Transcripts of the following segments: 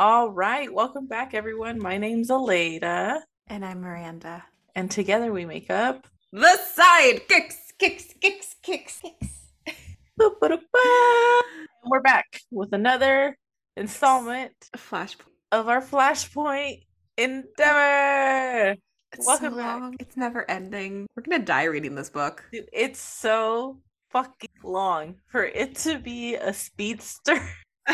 All right, welcome back, everyone. My name's Aleida, And I'm Miranda. and together we make up. The Seid-Kicks, kicks, kicks, kicks, kicks. We're back with another installment Flashpoint. of our Flashpoint endeavor. It's Welcome so back. It's never ending. We're gonna die reading this book. Dude, it's so fucking long for it to be a speedster.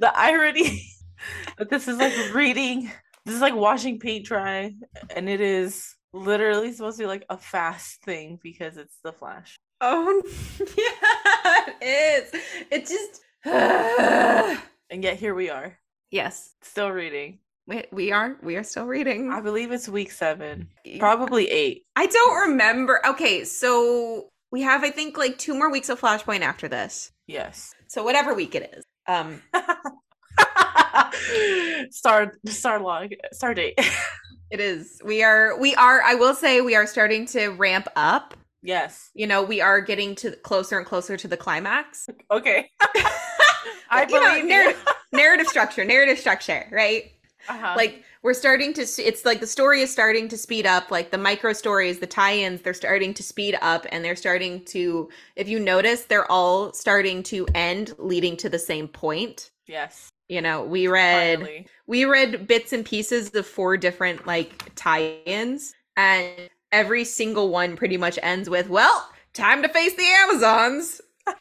the irony that this is like reading, this is like washing paint dry, and it is literally supposed to be like a fast thing because it's the Flash. oh yeah, it is. It just And yet here we are, yes. still reading. We, we are we are still reading. I believe it's week seven, probably eight. I don't remember. Okay, so we have I think like two more weeks of Flashpoint after this. Yes. So whatever week it is. Um star star log star date. it is. We are we are I will say we are starting to ramp up. yes. You know, we are getting to closer and closer to the climax. Okay. I You know, believe you. narrative, narrative structure, narrative structure, right? Uh-huh. Like we're starting to it's like the story is starting to speed up like the micro stories the tie-ins they're starting to speed up and they're starting to if you notice they're all starting to end leading to the same point yes. you know we read Finally. we read bits and pieces of four different like tie-ins and every single one pretty much ends with well time to face the amazons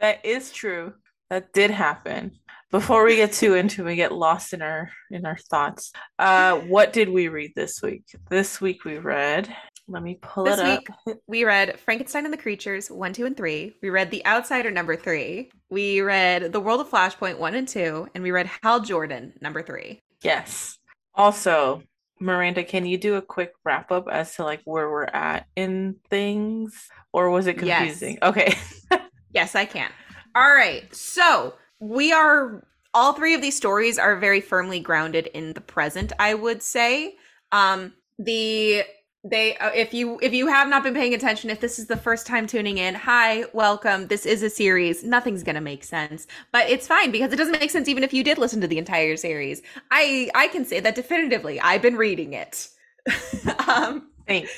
That is true. That did happen. Before we get too into we get lost in our in our thoughts. Uh what did we read this week? This week we read let me pull This it up. week we read Frankenstein and the Creatures 1, 2, and 3. We read The Outsider number 3. We read The World of Flashpoint 1 and 2. And we read Hal Jordan number 3. Yes. Also, Miranda, can you do a quick wrap up as to like where we're at in things? Or was it Yes. confusing? Okay. Yes, I can. All right. So we are, all three of these stories are very firmly grounded in the present, I would say. Um, the they uh, if you if you have not been paying attention if this is the first time tuning in hi welcome this is a series nothing's gonna make sense but it's fine because it doesn't make sense even if you did listen to the entire series i i can say that definitively i've been reading it um Thanks.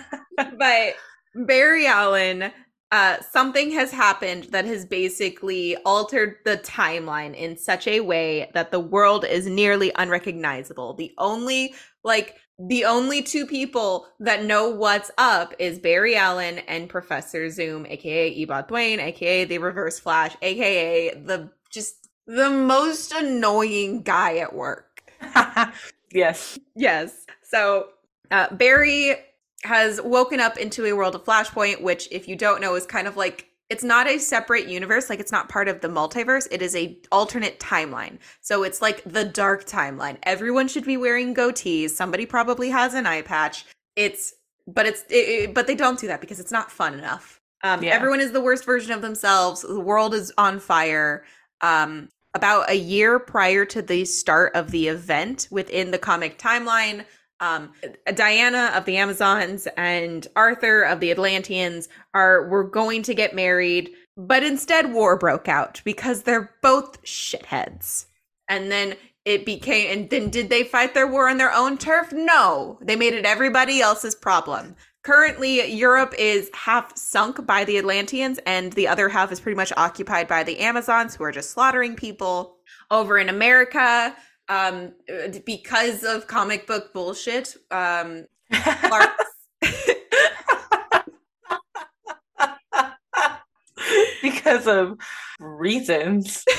but Barry Allen, uh, something has happened that has basically altered the timeline in such a way that the world is nearly unrecognizable. The only, like, the only two people that know what's up is Barry Allen and Professor Zoom, aka Eobard Thawne, aka the Reverse Flash, aka the just the most annoying guy at work. yes. Yes. So uh, Barry has woken up into a world of Flashpoint, which, if you don't know, is kind of like it's not a separate universe. Like it's not part of the multiverse. It is a alternate timeline. So it's like the dark timeline. Everyone should be wearing goatees. Somebody probably has an eye patch. It's but it's it, it- but they don't do that because it's not fun enough. Um, Yeah. Everyone is the worst version of themselves. The world is on fire. Um, about a year prior to the start of the event within the comic timeline, um, Diana of the Amazons and Arthur of the Atlanteans are were going to get married, but instead war broke out because they're both shitheads. And then it became and then did they fight their war on their own turf? No. They made it everybody else's problem. Currently, Europe is half sunk by the Atlanteans, and the other half is pretty much occupied by the Amazons, who are just slaughtering people. Over in America, um, because of comic book bullshit, um, because of reasons.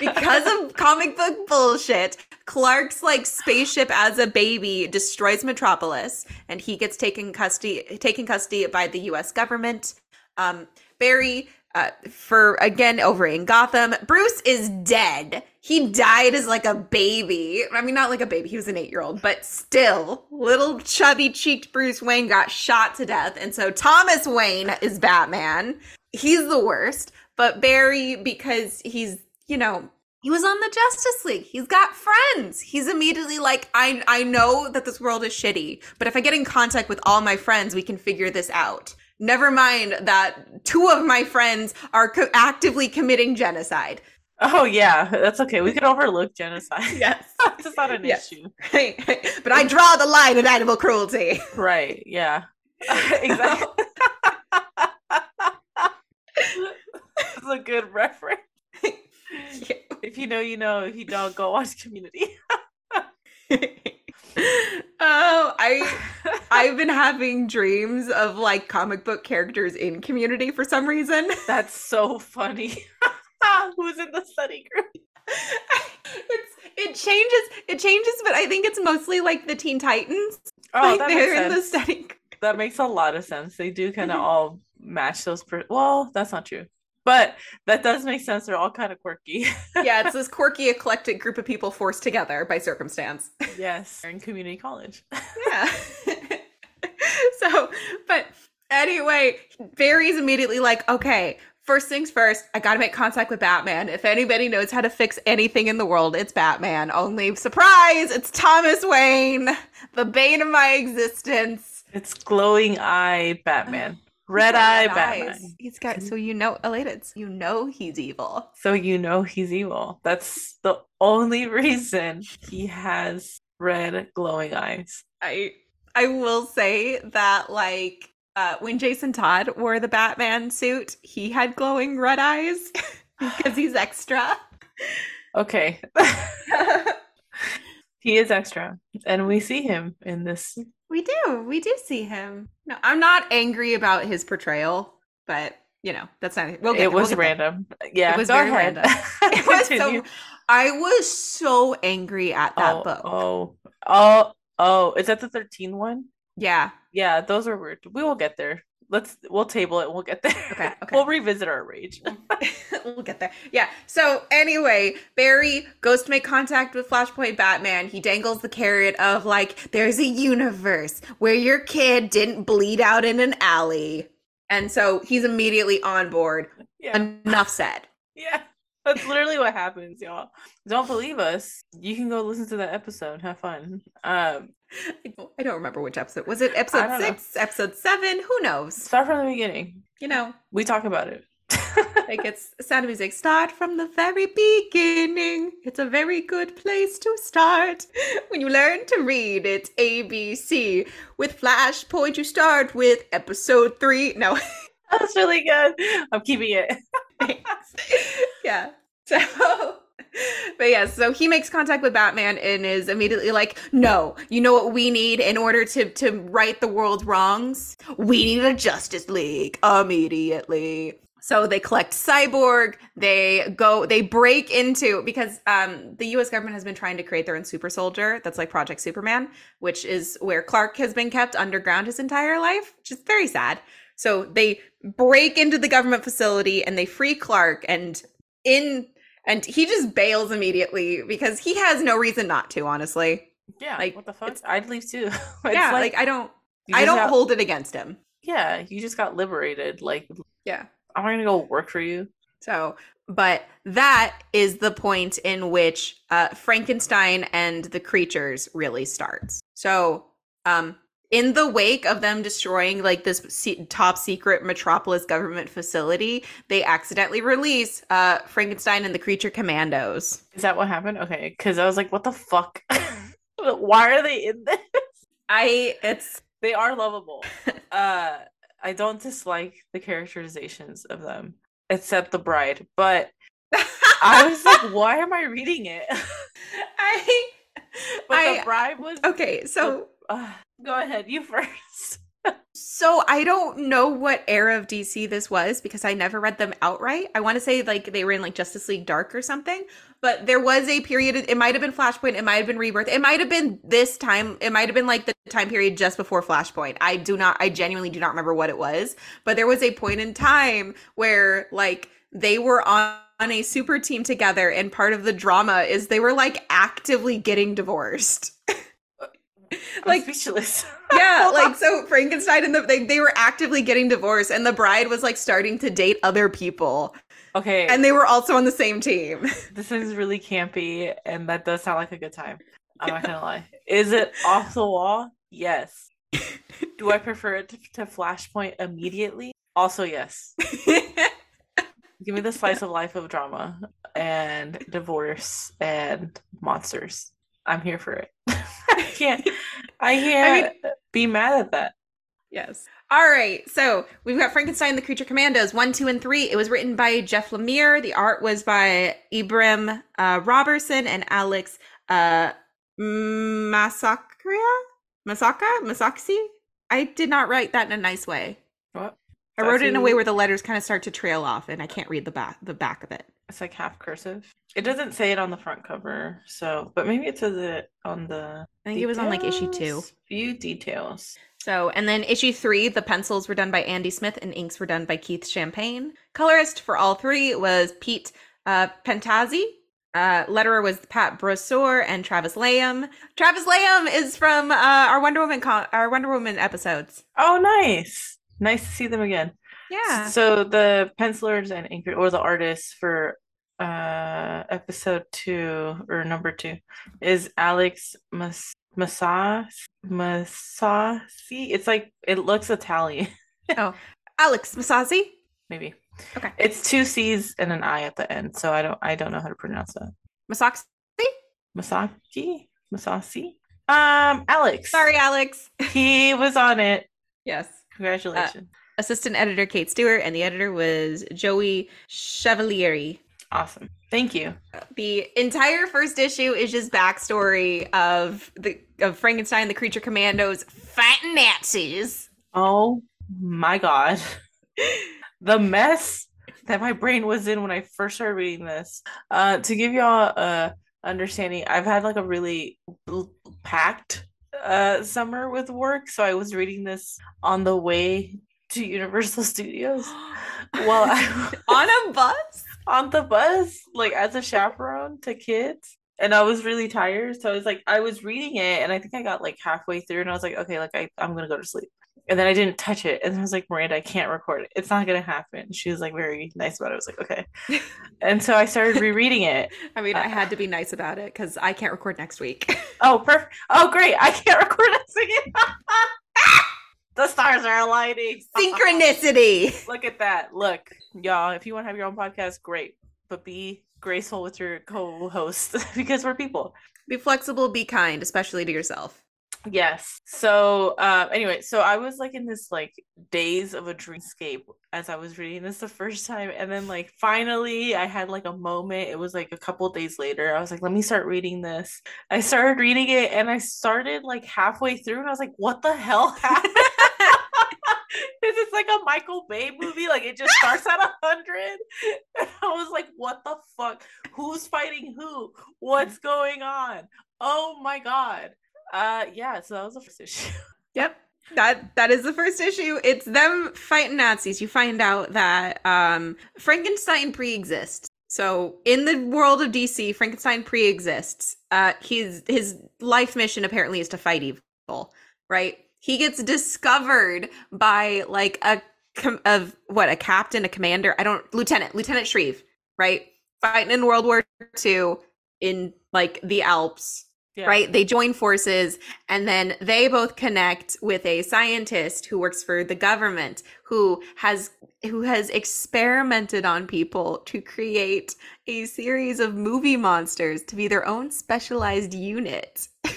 because of comic book bullshit, Clark's like spaceship as a baby destroys Metropolis, and he gets taken custody taken custody by the U.S. government. Um, Barry, uh, for again over in Gotham, Bruce is dead. He died as like a baby. I mean, not like a baby; he was an eight year old, but still, little chubby cheeked Bruce Wayne got shot to death, and so Thomas Wayne is Batman. He's the worst. But Barry, because he's, you know, he was on the Justice League. He's got friends. He's immediately like, I I know that this world is shitty, but if I get in contact with all my friends, we can figure this out. Never mind that two of my friends are co- actively committing genocide. Oh yeah, that's okay. We could overlook genocide. Yes. That's not an Yes. issue. but I draw the line at animal cruelty. Right. Yeah. exactly. That's a good reference. If you know, you know. If you don't, go watch Community. Oh, I I've been having dreams of like comic book characters in community for some reason. That's so funny. Who's in the study group? it's it changes it changes, but I think it's mostly like the Teen Titans. Oh, like that they're makes in the sense. study group. That makes a lot of sense. They do kind of Mhm. all match those. Per- well, that's not true, but that does make sense. They're all kind of quirky. Yeah, it's this quirky, eclectic group of people forced together by circumstance. yes, they're in community college. Yeah. so, but anyway, Barry's immediately like, okay, first things first, I gotta make contact with Batman. If anybody knows how to fix anything in the world, it's Batman. Only surprise, it's Thomas Wayne, the bane of my existence. It's glowing eye Batman, red eye eyes. He's got so you know elated. You know he's evil. So you know he's evil. That's the only reason he has red glowing eyes. I I will say that like uh, when Jason Todd wore the Batman suit, he had glowing red eyes because he's extra. Okay. he is extra. And we see him in this. we do, we do see him. No, I'm not angry about his portrayal, but you know that's not. We'll get it we'll was there. random. Yeah, It was go very ahead. random. It was so. I was so angry at that oh, book. Oh, oh, oh, is that the 13 one? Yeah. Yeah, those are weird. We will get there. Let's we'll table it. We'll get there. Okay, okay. We'll revisit our rage. we'll get there. Yeah. So anyway, Barry goes to make contact with Flashpoint Batman. He dangles the carrot of like, there's a universe where your kid didn't bleed out in an alley. And so he's immediately on board. Yeah. Enough said. Yeah. That's literally what happens, y'all. Don't believe us? You can go listen to that episode. Have fun. Um, I don't, remember which episode. Was it episode don't know. six, episode seven? Who knows? start from the beginning. You know, We talk about it. like it's sound of music. Start from the very beginning. It's a very good place to start. When you learn to read, it's ABC. With Flashpoint, you start with episode three. No, That's really good. I'm keeping it. yeah. So, but yeah, so he makes contact with Batman and is immediately like, "No, you know what we need in order to to right the world's wrongs? We need a Justice League immediately." So they collect Cyborg. They go. They break into because um, the U.S. government has been trying to create their own super soldier. That's like Project Superman, which is where Clark has been kept underground his entire life, which is very sad. So they break into the government facility and they free Clark and in and he just bails immediately because he has no reason not to, honestly. Yeah. Like, what the fuck? I'd leave too. It's yeah, like, I don't I don't got- hold it against him. Yeah, you just got liberated. Like, Yeah. I'm not gonna go work for you. So, but that is the point in which uh, Frankenstein and the creatures really starts. So, um, in the wake of them destroying like this se- top secret metropolis government facility, they accidentally release uh, Frankenstein and the creature commandos. Is that what happened? Okay, because I was like, what the fuck? Why are they in this? I it's They are lovable. uh, I don't dislike the characterizations of them, except the bride. But I was like, why am I reading it? I But I the bride was. okay, so Uh, go ahead, you first. So I don't know what era of DC this was because I never read them outright. I want to say like they were in like Justice League Dark or something, but there was a period. It might have been Flashpoint. It might have been Rebirth. It might have been this time. It might have been like the time period just before Flashpoint. I do not. I genuinely do not remember what it was, but there was a point in time where like they were on. On a super team together, and part of the drama is they were like actively getting divorced. Like- speechless. yeah like so frankenstein and the they, they were actively getting divorced and the bride was like starting to date other people okay, and they were also on the same team this is really campy, and that does sound like a good time. I'm not gonna lie. Is it off the wall? Yes. Do I prefer it to, to Flashpoint immediately? Also, yes. Give me the slice of life of drama and divorce and monsters. I'm here for it. I can't. I can't be mad at that. Yes. All right. So we've got Frankenstein, the Creature Commandos, one, two, and three. It was written by Jeff Lemire. The art was by Ibraim uh, Roberson and Alex uh, Masakria? Masaka? Masaksi? I did not write that in a nice way. What? I wrote it in a way where the letters kind of start to trail off, and I can't read the back the back of it. It's like half cursive. It doesn't say it on the front cover, so but maybe it says it on the. I think it was on like issue two. details. Few details. So, and then issue three, the pencils were done by Andy Smith and inks were done by Keith Champagne. Colorist for all three was Pete uh, Pentazzi. Uh, letterer was Pat Brosseau and Travis Lanham. Travis Lanham is from uh, our Wonder Woman con- our Wonder Woman episodes. Oh, nice. Nice to see them again. Yeah. So the pencilers and inker or the artists for uh episode two or number two is Alex Mas Masasi. It's like it looks Italian, oh. Alex Masazzi. maybe. Okay. It's two C's and an I at the end, so I don't I don't know how to pronounce that. Masaxi? Masaki? Masasi? Um, Alex. Sorry, Alex. He was on it. Yes. Congratulations. Assistant editor Kate Stewart, and the editor was Joey Cavalieri. awesome. Thank you. The entire first issue is just backstory of the of Frankenstein, the creature commandos fighting Nazis. Oh my god. the mess that my brain was in when I first started reading this. Uh to give y'all a understanding, I've had like a really packed uh summer with work, so I was reading this on the way to Universal Studios while I On a bus? on the bus, like as a chaperone to kids. And I was really tired. So I was like, I was reading it and I think I got like halfway through and I was like, okay, like I, I'm gonna go to sleep. And then I didn't touch it. And I was like, Miranda, I can't record it. It's not gonna happen. She was like very nice about it. I was like, okay. and so I started rereading it. I mean, I uh, had to be nice about it because I can't record next week. Oh, perfect. Oh, great. I can't record it again. The stars are aligning. Synchronicity. Look at that. Look, y'all, if you want to have your own podcast, great. But be graceful with your co-host because we're people. Be flexible, be kind, especially to yourself. Yes. So uh anyway, so I was like in this like days of a dreamscape as I was reading this the first time and then like finally I had like a moment. It was like a couple days later. I was like, let me start reading this. I started reading it and I started like halfway through and I was like, what the hell happened? Is like a Michael Bay movie. Like it just starts at a hundred. I was like, what the fuck? Who's fighting who? What's going on? Oh my god. Uh yeah, so that was the first issue. Yep. That that is the first issue. It's them fighting Nazis. You find out that um Frankenstein pre-exists. So in the world of DC, Frankenstein pre-exists. Uh his his life mission apparently is to fight evil, right? He gets discovered by like a com- of what, a captain, a commander, I don't lieutenant, Lieutenant Shreve, right? Fighting in World War II in like the Alps Yeah. right? They join forces and then they both connect with a scientist who works for the government who has who has experimented on people to create a series of movie monsters to be their own specialized unit.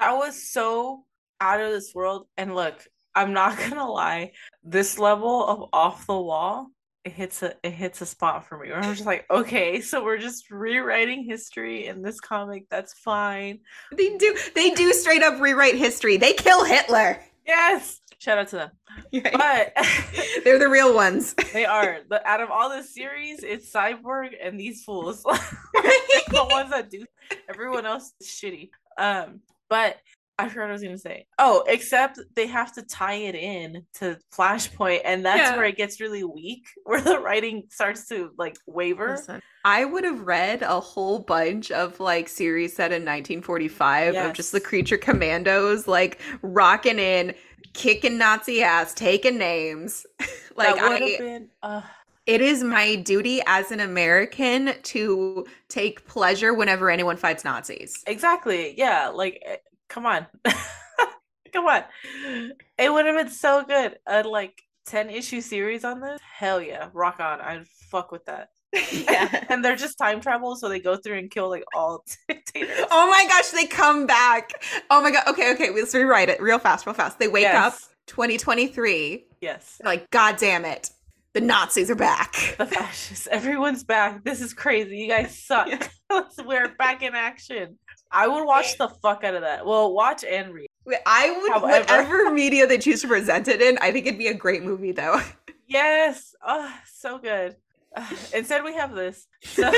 That was so out of this world. And look, I'm not gonna lie, this level of off the wall, it hits a it hits a spot for me where I'm just like, okay, so we're just rewriting history in this comic. That's fine. they do they do straight up rewrite history. They kill Hitler. Yes. Shout out to them. Right? But They're the real ones. they are. But out of all the series, it's Cyborg and these fools. the ones that do everyone else is shitty. Um, but I forgot what I was gonna say. Oh, except they have to tie it in to Flashpoint, and that's Yeah. where it gets really weak, where the writing starts to like waver. Listen, I would have read a whole bunch of like series set in 1945 of just the creature commandos like rocking in, kicking Nazi ass, taking names. like I, have been uh it is my duty as an American to take pleasure whenever anyone fights Nazis. exactly. Yeah, like eh, come on. come on. It would have been so good. A like 10 issue series on this, hell yeah, rock on. I'd fuck with that. yeah. and they're just time travel, so they go through and kill like all dictators. Oh my gosh, they come back. Oh my god. Okay, okay, let's rewrite it real fast, real fast. They wake Yes. up 2023. Yes. Like, God damn it. The Nazis are back. The fascists. Everyone's back. This is crazy. You guys suck. Yeah. We're back in action. I would watch the fuck out of that. Well, watch and read. I would However- whatever media they choose to present it in, I think it'd be a great movie though. Yes. Oh, so good. Uh, instead, we have this. So,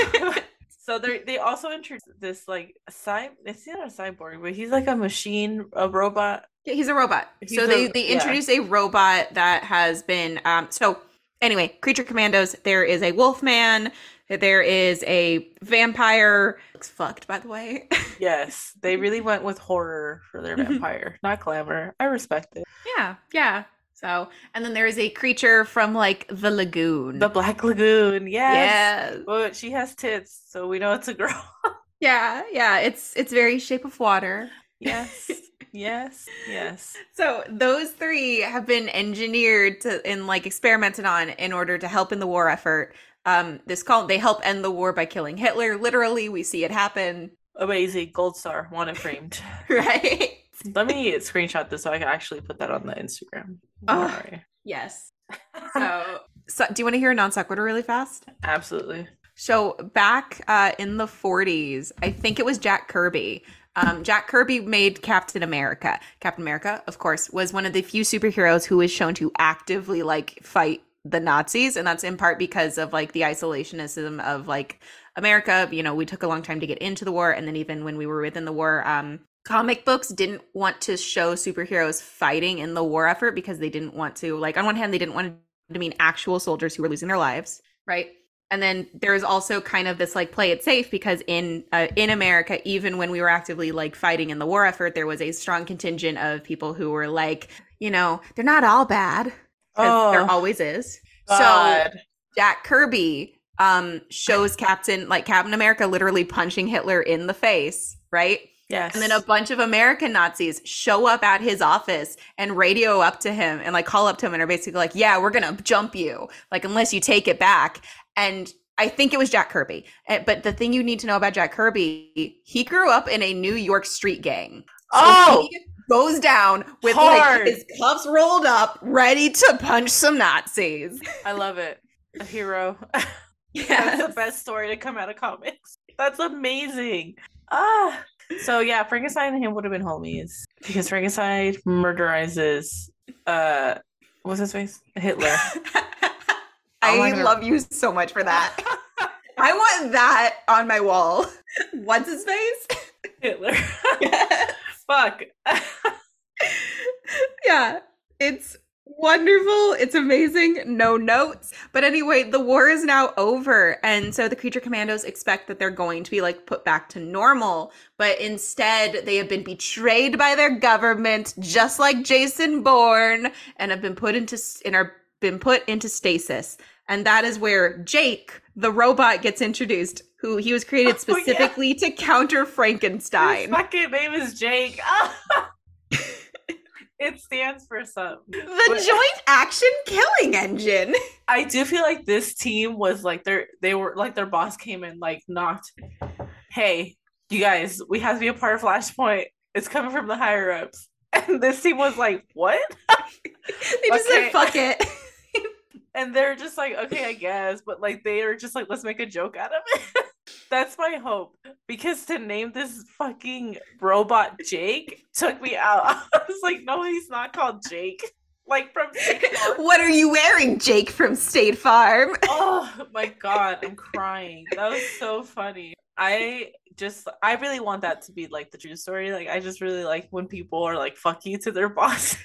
so they they also introduced this like cy. It's not a cyborg, but he's like a machine, a robot. Yeah, he's a robot. He's so a- they they yeah. introduce a robot that has been um so anyway, creature commandos, there is a wolf man, there is a vampire. Fucked by the way. Yes, they really went with horror for their Mhm. vampire, not glamour. I respect it. yeah, yeah. So and then there is a creature from like the lagoon. The Black Lagoon. Yes. yes. But she has tits, so we know it's a girl. Yeah, yeah. It's it's very shape of water. Yes. Yes. Yes. So those three have been engineered to and like experimented on in order to help in the war effort. Um, this call they help end the war by killing Hitler. Literally, we see it happen, Amazing. Gold star. Want it framed. right? Let me screenshot this so I can actually put that on the Instagram. Oh. Sorry. Yes. So, so do you want to hear a non sequitur really fast? Absolutely. So back uh, in the 40s, I think it was Jack Kirby. Um, Jack Kirby made Captain America. Captain America, of course, was one of the few superheroes who was shown to actively like fight the Nazis, and that's in part because of like the isolationism of like America. You know, we took a long time to get into the war, and then even when we were within the war, um, comic books didn't want to show superheroes fighting in the war effort because they didn't want to like on one hand they didn't want to mean actual soldiers who were losing their lives, right? And then there's also kind of this like play it safe because in uh, in America even when we were actively like fighting in the war effort there was a strong contingent of people who were like you know they're not all bad. 'cause there Oh, always is. So Jack Kirby um shows Captain like Captain America literally punching Hitler in the face right? Yes. and then a bunch of American Nazis show up at his office and radio up to him and like call up to him and are basically like, yeah, we're going to jump you, like, unless you take it back. And I think it was Jack Kirby. Eh, But the thing you need to know about Jack Kirby, he grew up in a New York street gang. So Oh! he goes down with Hard. like his cuffs rolled up, ready to punch some Nazis. I love it. A hero. That's the best story to come out of comics. That's amazing. Ah. So yeah, Frankenstein and him would have been homies because Frankenstein murderizes uh what's his face? Hitler. I love you so much for that. I want that on my wall. What's his face? Hitler. Fuck. yeah, it's wonderful. It's amazing. No notes. But anyway, the war is now over. And so the creature commandos expect that they're going to be like put back to normal. But instead, they have been betrayed by their government, just like Jason Bourne, and have been put into and are been put into stasis. And that is where Jake, the robot, gets introduced, who he was created Oh, yeah. specifically to counter His Frankenstein. fucking name is Jake. it stands for something. The joint action killing engine. I do feel like this team was like their they were like their boss came in like knocked. Hey, you guys, we have to be a part of Flashpoint. It's coming from the higher ups. And this team was like, what? They just Okay. said fuck it. And they're just like, okay, I guess, but like they are just like, let's make a joke out of it. That's my hope. Because to name this fucking robot Jake took me out. I was like, no, he's not called Jake. Like from what are you wearing, Jake from State Farm? Oh my god, I'm crying. That was so funny. I just I really want that to be like the true story. Like I just really like when people are like fuck you to their bosses,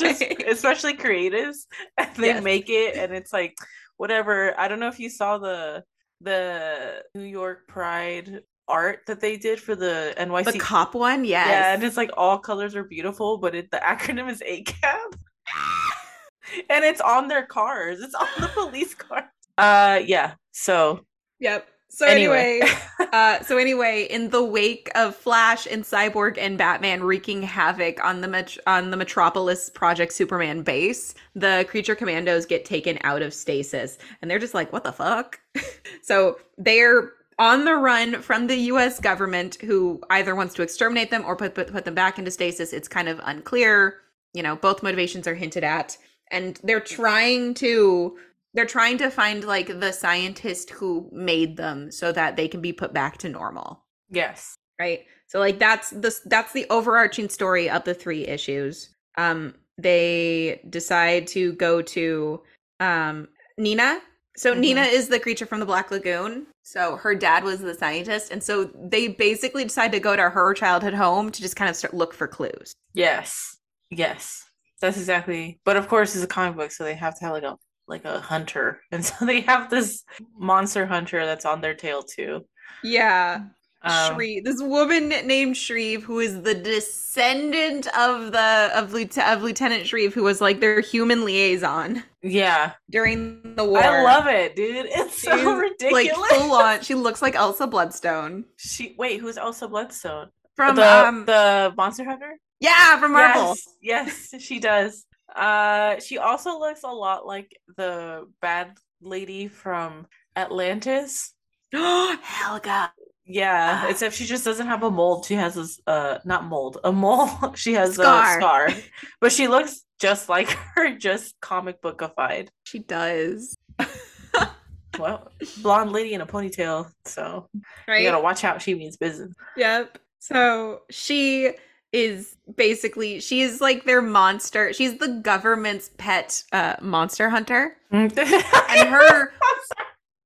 just especially creatives, and they Yes. make it and it's like whatever. I don't know if you saw the the New York Pride art that they did for the NYC The cop one, yes. yeah, and it's like all colors are beautiful, but it, the acronym is ACAB. and it's on their cars. It's on the police car. Uh yeah. So Yep. So anyway, anyway uh, so anyway, in the wake of Flash and Cyborg and Batman wreaking havoc on the met- on the Metropolis Project Superman base, the creature commandos get taken out of stasis, and they're just like, "What the fuck?" so they're on the run from the U.S. government, who either wants to exterminate them or put, put put them back into stasis. It's kind of unclear. You know, both motivations are hinted at, and they're trying to they're trying to find like the scientist who made them so that they can be put back to normal. Yes. Right. So like that's the that's the overarching story of the three issues. Um they decide to go to um Nina. So mm-hmm. Nina is the creature from the Black Lagoon. So her dad was the scientist and so they basically decide to go to her childhood home to just kind of start look for clues. Yes. Yes. That's exactly. But of course it's a comic book so they have to have like a like a hunter, and so they have this monster hunter that's on their tail too. Yeah. Um, Shreve, this woman named Shreve, who is the descendant of the of, Lieutenant, of Lieutenant Shreve, who was like their human liaison. Yeah, during the war. I love it, dude. It's She's, so ridiculous. Like full on, she looks like Elsa Bloodstone. She wait, who's Elsa Bloodstone? From the um, the Monster Hunter. Yeah, from Marvel. Yes, yes, she does. Uh, she also looks a lot like the bad lady from Atlantis. Helga. Yeah, uh, except she just doesn't have a mold. She has this uh not mold, a mole. she has scar. a scar. But she looks just like her, just comic bookified. She does. well, blonde lady in a ponytail, so right? you gotta watch out. She means business. Yep. So she is basically she's like their monster. She's the government's pet uh, monster hunter, and her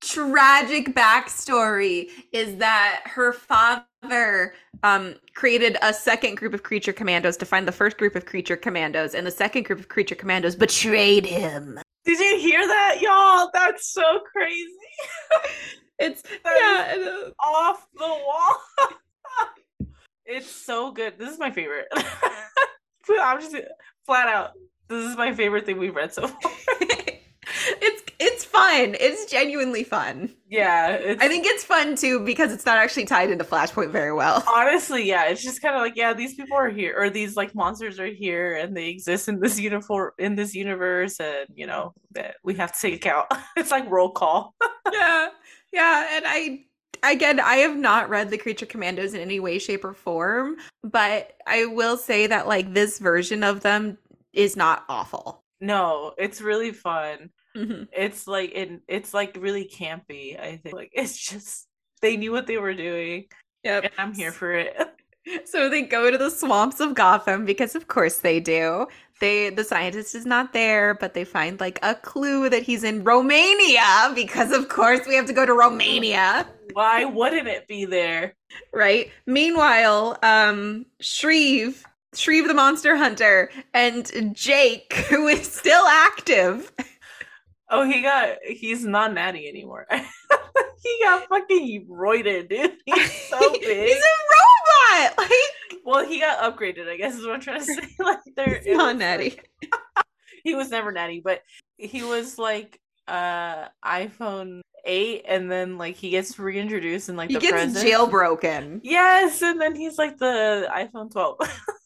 tragic backstory is that her father um, created a second group of creature commandos to find the first group of creature commandos, and the second group of creature commandos betrayed him. Did you hear that, y'all? That's so crazy. it's that yeah, off the wall. It's so good. This is my favorite. I'm just flat out. This is my favorite thing we've read so far. it's it's fun. It's genuinely fun. Yeah, I think it's fun too because it's not actually tied into Flashpoint very well. Honestly, yeah, it's just kind of like yeah, these people are here, or these like monsters are here, and they exist in this uniform in this universe, and you know that we have to take account. it's like roll call. yeah, yeah, and I again, I have not read the Creature Commandos in any way, shape, or form, but I will say that like this version of them is not awful. No, it's really fun. Mm-hmm. It's like it, it's like really campy. I think like it's just they knew what they were doing. Yep, and I'm here for it. So they go to the swamps of Gotham because of course they do. They the scientist is not there, but they find like a clue that he's in Romania because of course we have to go to Romania. Why wouldn't it be there? Right? Meanwhile, um Shreve, Shreve the monster hunter and Jake who is still active. Oh, he got he's not natty anymore. he got fucking roided, dude. He's so big. he's a robot. Like, well, he got upgraded. I guess is what I'm trying to say. Like, they're not natty. Like, he was never natty, but he was like uh iPhone eight, and then like he gets reintroduced and like he the gets present. jailbroken. Yes, and then he's like the iPhone twelve.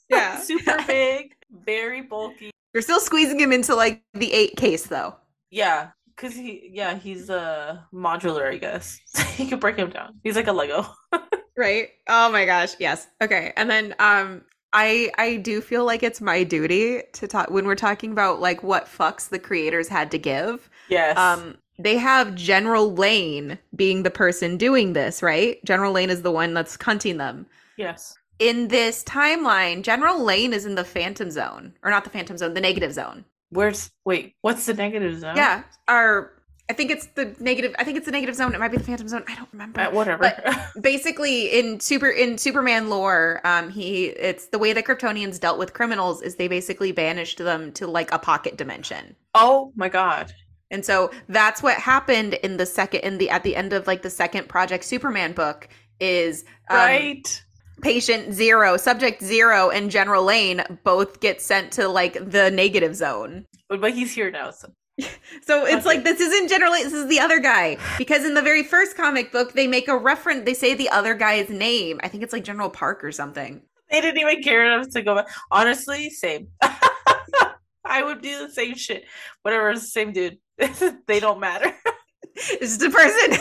Yeah, super big, very bulky. You're still squeezing him into like the eight case though. Yeah, Cause he, yeah, he's uh modular, I guess. you could break him down. He's like a Lego. right? Oh my gosh, yes. Okay, and then um, I I do feel like it's my duty to talk when we're talking about like what fucks the creators had to give. Yes. Um, they have General Lane being the person doing this, right? General Lane is the one that's hunting them. Yes. In this timeline, General Lane is in the Phantom Zone, or not the Phantom Zone, the Negative Zone. Where's wait? What's the negative zone? Yeah, our I think it's the negative. I think it's the negative zone. It might be the Phantom Zone. I don't remember. Uh, whatever. But basically, in super in Superman lore, um, he it's the way that Kryptonians dealt with criminals is they basically banished them to like a pocket dimension. Oh my god! And so that's what happened in the second in the at the end of like the second Project Superman book is um, right patient zero, subject zero, and General Lane both get sent to like the negative zone. But, he's here now. So. So it's Okay. like this isn't generally this is the other guy because in the very first comic book they make a reference they say the other guy's name. I think it's like General Park or something. They didn't even care enough to go back. Honestly, same. I would do the same shit. Whatever, same dude. they don't matter. It's just a person.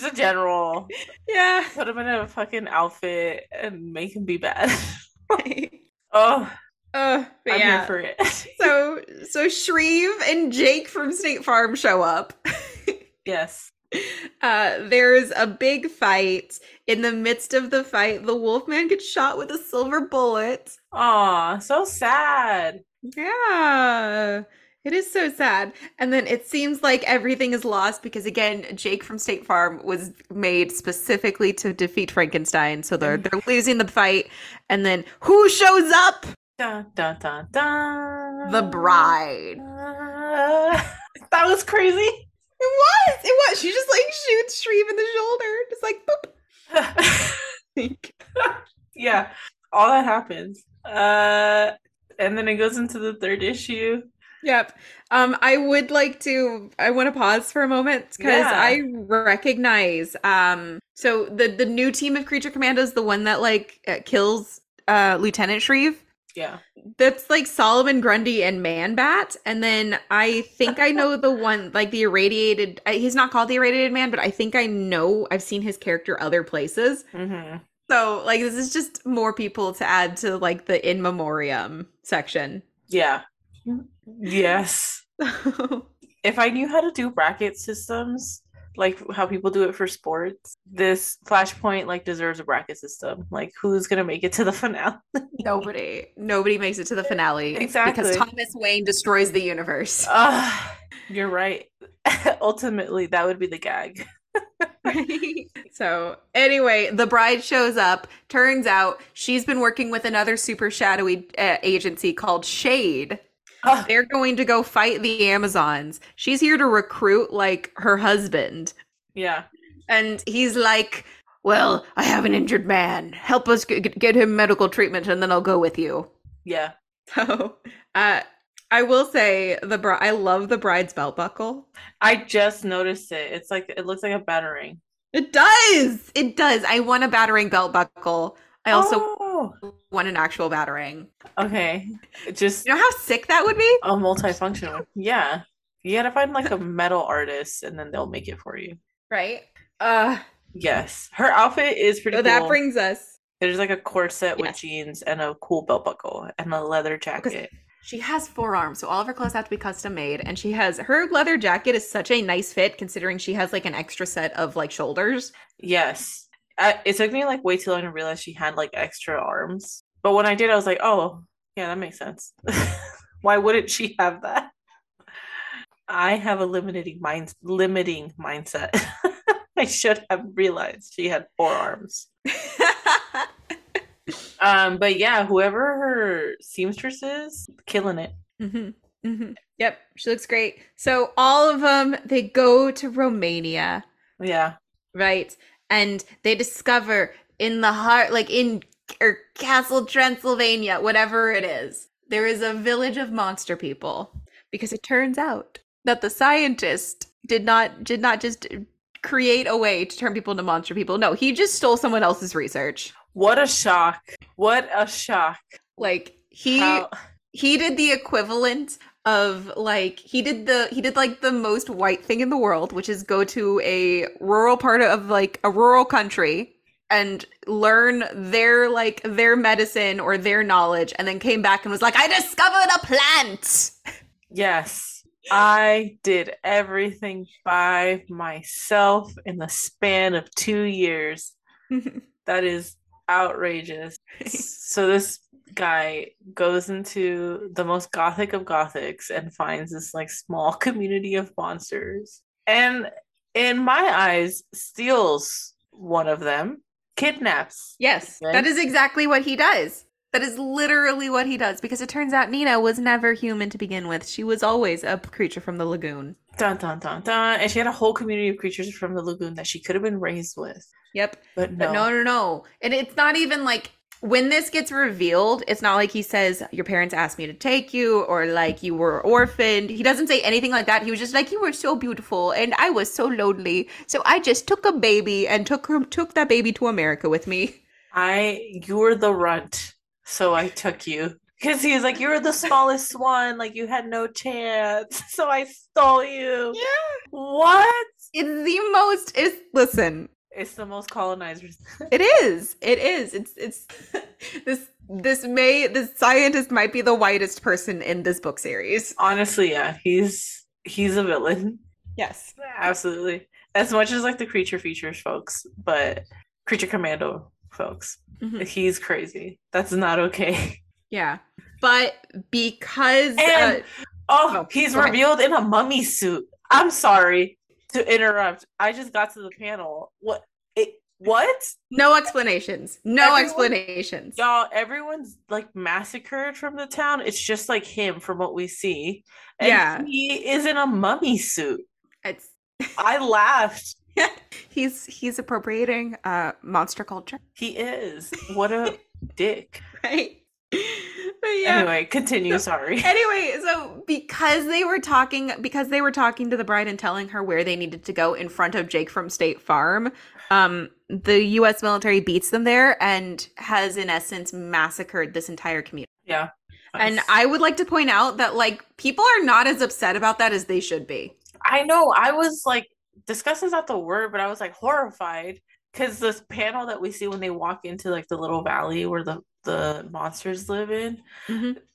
Just a general. yeah. Put him in a fucking outfit and make him be bad. oh, Uh, but I'm yeah. here for it. so so Shreve and Jake from State Farm show up. yes. Uh, there's a big fight. In the midst of the fight, the Wolfman gets shot with a silver bullet. Aw, so sad. Yeah. It is so sad. And then it seems like everything is lost because again, Jake from State Farm was made specifically to defeat Frankenstein. So they're they're losing the fight. And then who shows up? Dun, dun, dun, dun. The bride. Uh, that was crazy. It was. It was. She just like shoots Shreve in the shoulder. Just like boop. yeah, all that happens. Uh, and then it goes into the third issue. Yep. Um, I would like to. I want to pause for a moment because Yeah. I recognize. Um, so the the new team of creature commandos, the one that like uh, kills uh Lieutenant Shreve. Yeah. That's like Solomon Grundy and Manbat, and then I think I know the one like the irradiated. uh, He's not called the irradiated man, but I think I know I've seen his character other places. hmm So like this is just more people to add to like the in memoriam section. Yeah. Yes. If I knew how to do bracket systems, like how people do it for sports, this Flashpoint like deserves a bracket system. Like who's gonna make it to the finale? Nobody, nobody makes it to the finale Exactly. because Thomas Wayne destroys the universe. Ah, you're right. Ultimately, that would be the gag. so anyway, the bride shows up. Turns out she's been working with another super shadowy uh, agency called Shade. Ah, They're going to go fight the Amazons. She's here to recruit like her husband, yeah. and he's like, "Well, I have an injured man. Help us g- get him medical treatment, and then I'll go with you." Yeah. So, uh, I will say the bri- I love the bride's belt buckle. I just noticed it. It's like it looks like a battering. It does. It does. I want a battering belt buckle. I also oh, want an actual battering. okay. Just You know how sick that would be? a multifunction one. Yeah. You gotta find like a metal artist and then they'll make it for you. Right? Uh Yes. Her outfit is pretty so cool. that brings us There's like a corset with jeans and a cool belt buckle and a leather jacket. she has forearms, so all of her clothes have to be custom made and she has her leather jacket is such a nice fit considering she has like an extra set of like shoulders. Yes. I, it took me like way too long to realize she had like extra arms. But when I did, I was like, oh, yeah, that makes sense. Why wouldn't she have that? I have a limiting mind limiting mindset. I should have realized she had four arms. Um, but yeah, whoever her seamstress is, killing it. hmm hmm Yep, she looks great. So all of them they go to Romania. Yeah. right? And they discover in the heart, like in or Castle Transylvania, whatever it is, there is a village of monster people. Because it turns out that the scientist did not did not just create a way to turn people into monster people. No, he just stole someone else's research. What a shock. What a shock. Like he How- he did the equivalent of like he did the he did like the most white thing in the world which is go to a rural part of like a rural country and learn their like their medicine or their knowledge and then came back and was like i discovered a plant Yes. I did everything by myself in the span of two years. That is outrageous. so this guy goes into the most gothic of gothics and finds this like small community of monsters. And in my eyes, steals one of them, kidnaps. yes Right? that is exactly what he does that is literally what he does because it turns out nina was never human to begin with she was always a creature from the lagoon Dun dun dun dun. And she had a whole community of creatures from the lagoon that she could have been raised with. Yep But no. But no, no, no. And it's not even like when this gets revealed, it's not like he says, Your parents asked me to take you, or like you were orphaned. He doesn't say anything like that. He was just like, You were so beautiful, and I was so lonely. So I just took a baby and took her took that baby to America with me. I you were the runt, so I took you. Because he was like, You were the smallest one, like you had no chance. So I stole you. Yeah. What? It's the most is listen, It's the most colonizers. It is. It is. It's it's this this may this scientist might be the whitest person in this book series. Honestly, yeah, he's he's a villain. Yes. Absolutely. As much as like the creature features folks, but creature commando folks. Mhm. He's crazy. That's not okay. Yeah. But because uh, Oh, Oh, he's go ahead. revealed in a mummy suit. I'm sorry to interrupt. I just got to the panel. What? It, what? no explanations. No Everyone- explanations. Y'all, everyone's like massacred from the town. It's just like him from what we see. And Yeah. he is in a mummy suit. It's I laughed. he's he's appropriating uh monster culture. He is. What a dick. Right. But yeah. Anyway, continue. Sorry. anyway, so because they were talking because they were talking to the bride and telling her where they needed to go in front of Jake from State Farm, um the US military beats them there and has in essence massacred this entire community. Yeah. And I would like to point out that like people are not as upset about that as they should be. I know. I was like, disgust is not the word, but I was like horrified because this panel that we see when they walk into like the little valley where the the monsters live in,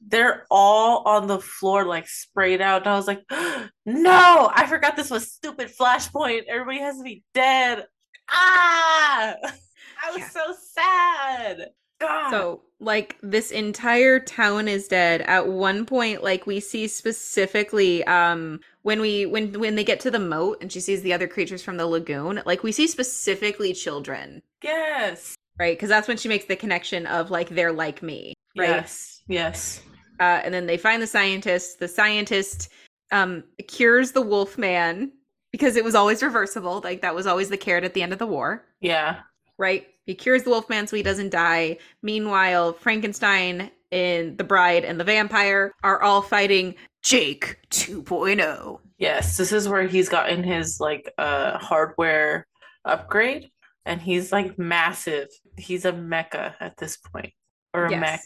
they're all on the floor like sprayed out, and I was like, no, I forgot this was stupid Flashpoint. Everybody has to be dead. Ah, I was Yeah. so sad. God. So, like, this entire town is dead. At one point, like, we see specifically, um, when we when when they get to the moat and she sees the other creatures from the lagoon, like, we see specifically children, yes, right? Because that's when she makes the connection of like they're like me, right? yes, yes. Uh, and then they find the scientist. The scientist um cures the wolf man because it was always reversible. Like that was always the carrot at the end of the war. Yeah, right? He cures the Wolfman so he doesn't die. Meanwhile, Frankenstein and the bride and the vampire are all fighting Jake oh. 2.0. Yes, this is where he's gotten his like uh hardware upgrade and he's like massive. He's a mecca at this point. Or a Yes.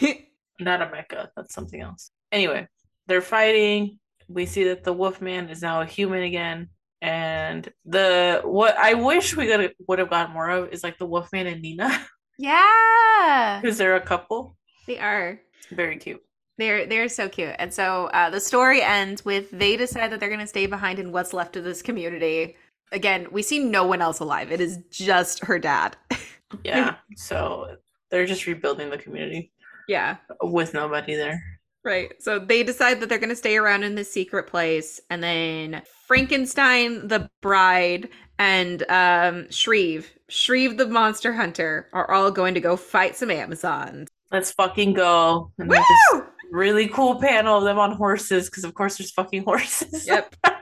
mech. Not a mecca. that's something else. Anyway, they're fighting. We see that the Wolfman is now a human again. And the what I wish we could would have gotten more of is like the Wolfman and Nina yeah, because they're a couple. they are. Very cute. They're they're so cute. And so uh, the story ends with they decide that they're going to stay behind in what's left of this community. Again, we see no one else alive. It is just her dad. Yeah. so they're just rebuilding the community yeah. with nobody there. Right. So they decide that they're going to stay around in this secret place. And then Frankenstein, the bride, and um, Shreve, Shreve the monster hunter, are all going to go fight some Amazons. Let's fucking go. And Woo! really cool panel of them on horses because of course there's fucking horses. Yep.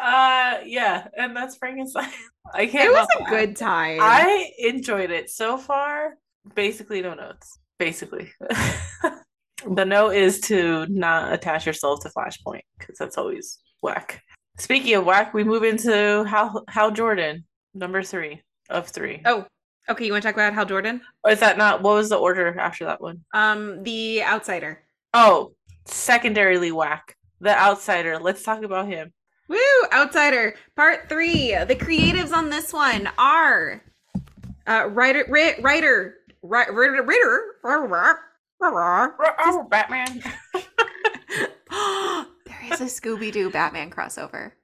uh yeah, and that's Frankenstein. I can't It was a laugh. good time. I enjoyed it so far. Basically no notes. Basically. the note is to not attach yourself to Flashpoint because that's always whack. Speaking of whack, we move into Hal Hal Jordan, number three of three. Oh, okay. You want to talk about Hal Jordan? Or is that not what was the order after that one? Um, the outsider. Oh, secondarily whack. The outsider. Let's talk about him. Woo! Outsider, part three. The creatives on this one are uh, writer, ri- writer, ri- writer, writer. Oh, Batman. there is a Scooby Doo Batman crossover.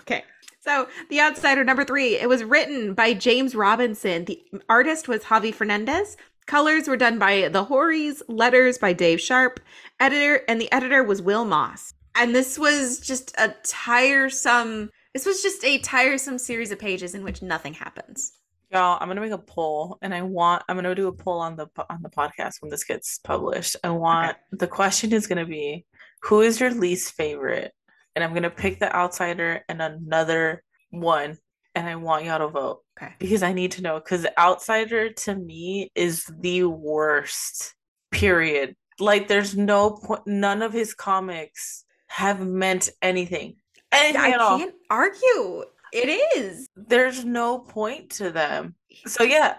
Okay. So, The Outsider number three, it was written by James Robinson. The artist was Javi Fernandez. Colors were done by The Horries, letters by Dave Sharpe, editor, and the editor was Will Moss. And this was just a tiresome, this was just a tiresome series of pages in which nothing happens. Y'all, I'm gonna make a poll, and I want I'm gonna do a poll on the on the podcast when this gets published. I want the question is gonna be, who is your least favorite? And I'm gonna pick the outsider and another one, and I want y'all to vote. Okay. Because I need to know. Because Outsider to me is the worst. Period. Like, there's no point. None of his comics have meant anything. Anything I can't argue. It is. There's no point to them. So yeah,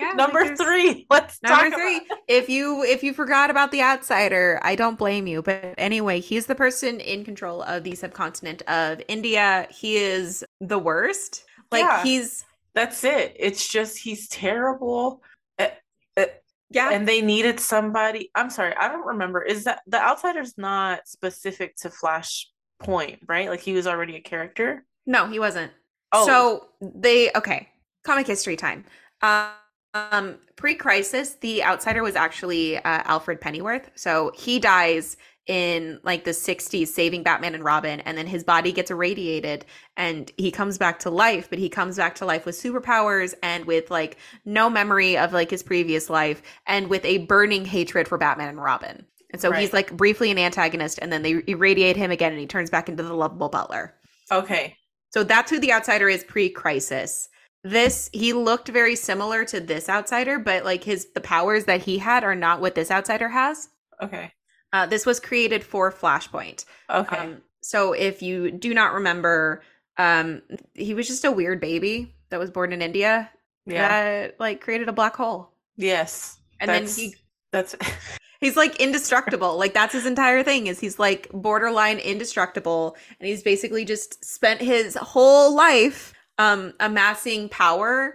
Yeah, number three. Let's Number talk three, about- if you if you forgot about the outsider, I don't blame you. But anyway, he's the person in control of the subcontinent of India. He is the worst. Like Yeah. he's That's it. It's just he's terrible. Uh, uh, yeah. and they needed somebody. I'm sorry, I don't remember. Is that the outsider's not specific to Flashpoint, right? Like he was already a character. no, he wasn't. Oh. So they okay. Comic history time. Um, um pre-crisis, the outsider was actually uh, Alfred Pennyworth. So he dies in like the 60s saving Batman and Robin and then his body gets irradiated and he comes back to life but he comes back to life with superpowers and with like no memory of like his previous life and with a burning hatred for Batman and Robin. And so he's like briefly an antagonist and then they irradiate him again and he turns back into the lovable butler. Okay. So that's who the outsider is pre-crisis. This he looked very similar to this outsider, but like his the powers that he had are not what this outsider has. Okay. Uh, this was created for Flashpoint. Okay. Um, so if you do not remember, um, he was just a weird baby that was born in India yeah. that like created a black hole, yes. and then he That's he's like indestructible. like that's his entire thing is he's like borderline indestructible, and he's basically just spent his whole life um amassing power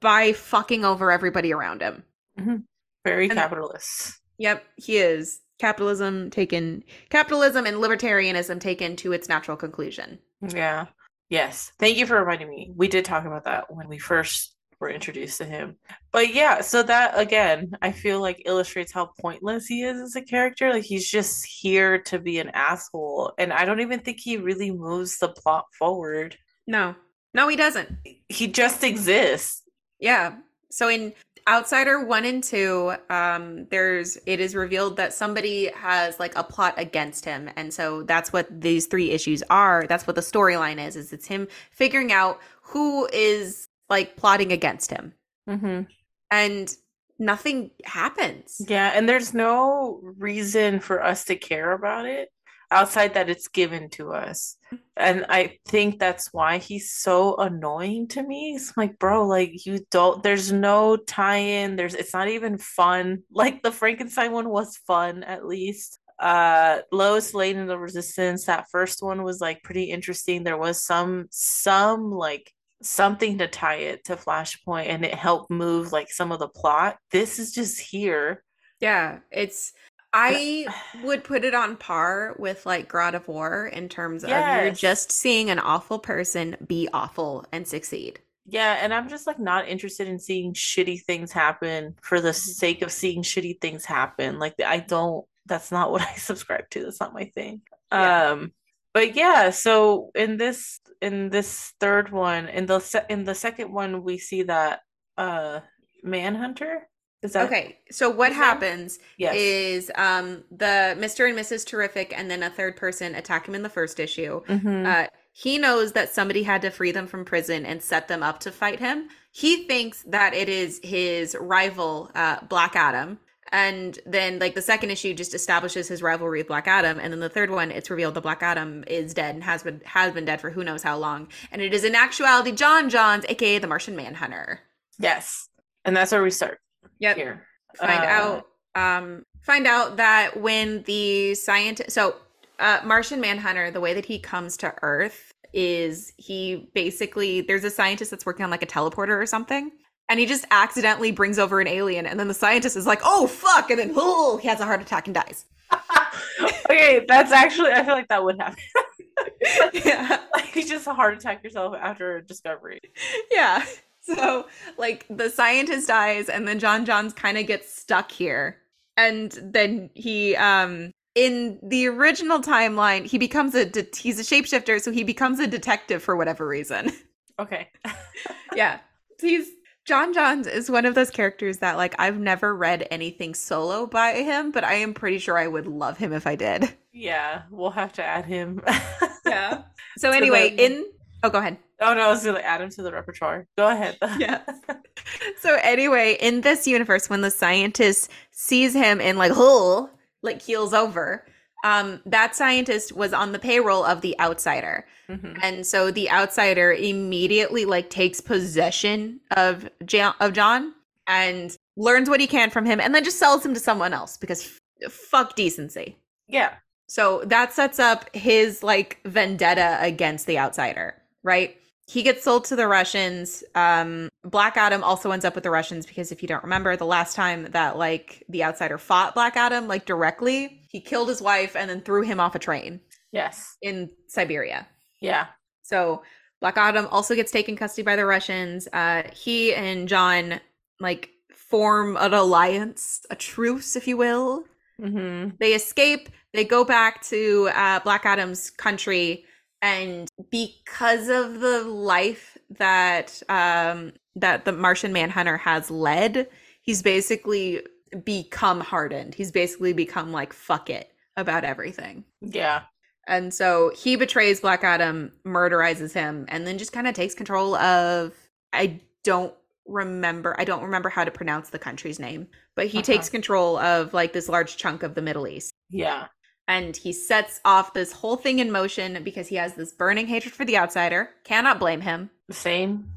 by fucking over everybody around him. very And- capitalist. Yep, he is. Capitalism taken capitalism and libertarianism taken to its natural conclusion. Yeah. Yes. Thank you for reminding me. We did talk about that when we first were introduced to him. But yeah, so that again, I feel like illustrates how pointless he is as a character. Like he's just here to be an asshole. And I don't even think he really moves the plot forward. No. No, he doesn't. He just exists. Yeah. So in Outsider 1 and 2, um there's it is revealed that somebody has like a plot against him. And so that's what these three issues are. That's what the storyline is. Is it's him figuring out who is like plotting against him. Mm-hmm. And nothing happens. Yeah, and there's no reason for us to care about it outside that it's given to us. And I think that's why he's so annoying to me. It's like, bro, like you don't there's no tie-in. There's it's not even fun. Like the Frankenstein one was fun at least. Uh Lois Lane and the Resistance, that first one was like pretty interesting. There was some some like something to tie it to Flashpoint and it helped move like some of the plot. This is just here. Yeah, it's I would put it on par with like God of War in terms of you're just seeing an awful person be awful and succeed. Yeah, and I'm just like not interested in seeing shitty things happen for the Mm-hmm. sake of seeing shitty things happen. Like I don't that's not what I subscribe to. That's not my thing. Yeah. Um but yeah, so in this in this third one, in the se- in the second one we see that uh Manhunter Okay, so what happens Yes. is um the Mr. and Mrs. Terrific and then a third person attack him in the first issue. Mhm. Uh he knows that somebody had to free them from prison and set them up to fight him. He thinks that it is his rival uh Black Adam. And then like the second issue just establishes his rivalry with Black Adam and then the third one it's revealed that Black Adam is dead and has been has been dead for who knows how long. And it is in actuality J'onn J'onzz aka the Martian Manhunter. yes. And that's where we start Yep. here. find Uh, out um find out that when the scientist so uh martian manhunter the way that he comes to earth is he basically there's a scientist that's working on like a teleporter or something and he just accidentally brings over an alien and then the scientist is like oh fuck and then oh he has a heart attack and dies okay, that's actually I feel like that would happen. yeah like you just heart attack yourself after a discovery. yeah so like the scientist dies and then J'onn J'onzz kind of gets stuck here. And then he um in the original timeline he becomes a de- he's a shapeshifter so he becomes a detective for whatever reason. Okay. yeah. He's J'onn J'onzz is one of those characters that like i've never read anything solo by him but i am pretty sure i would love him if i did. Yeah, we'll have to add him. yeah. So anyway then- in oh go ahead Oh no, I was gonna add him to the repertoire. Go ahead. Yeah. So anyway, in this universe, when the scientist sees him and like, oh, like keels over, um, that scientist was on the payroll of the outsider. Mhm. And so the outsider immediately like takes possession of ja- of John and learns what he can from him and then just sells him to someone else because f- fuck decency. Yeah. So that sets up his like vendetta against the outsider, right? He gets sold to the Russians. Um, Black Adam also ends up with the Russians because if you don't remember, the last time that like the outsider fought Black Adam like directly, he killed his wife and then threw him off a train Yes. in Siberia. Yeah. So Black Adam also gets taken custody by the Russians. Uh, he and John like form an alliance, a truce, if you will. Mm-hmm. They escape. They go back to uh, Black Adam's country, and because of the life that um, that the Martian Manhunter has led, he's basically become hardened. He's basically become like fuck it about everything. Yeah. And so he betrays Black Adam, murderizes him, and then just kind of takes control of. I don't remember. I don't remember how to pronounce the country's name, but he Uh-huh. takes control of like this large chunk of the Middle East. Yeah. And he sets off this whole thing in motion because he has this burning hatred for the outsider. Cannot blame him. Same.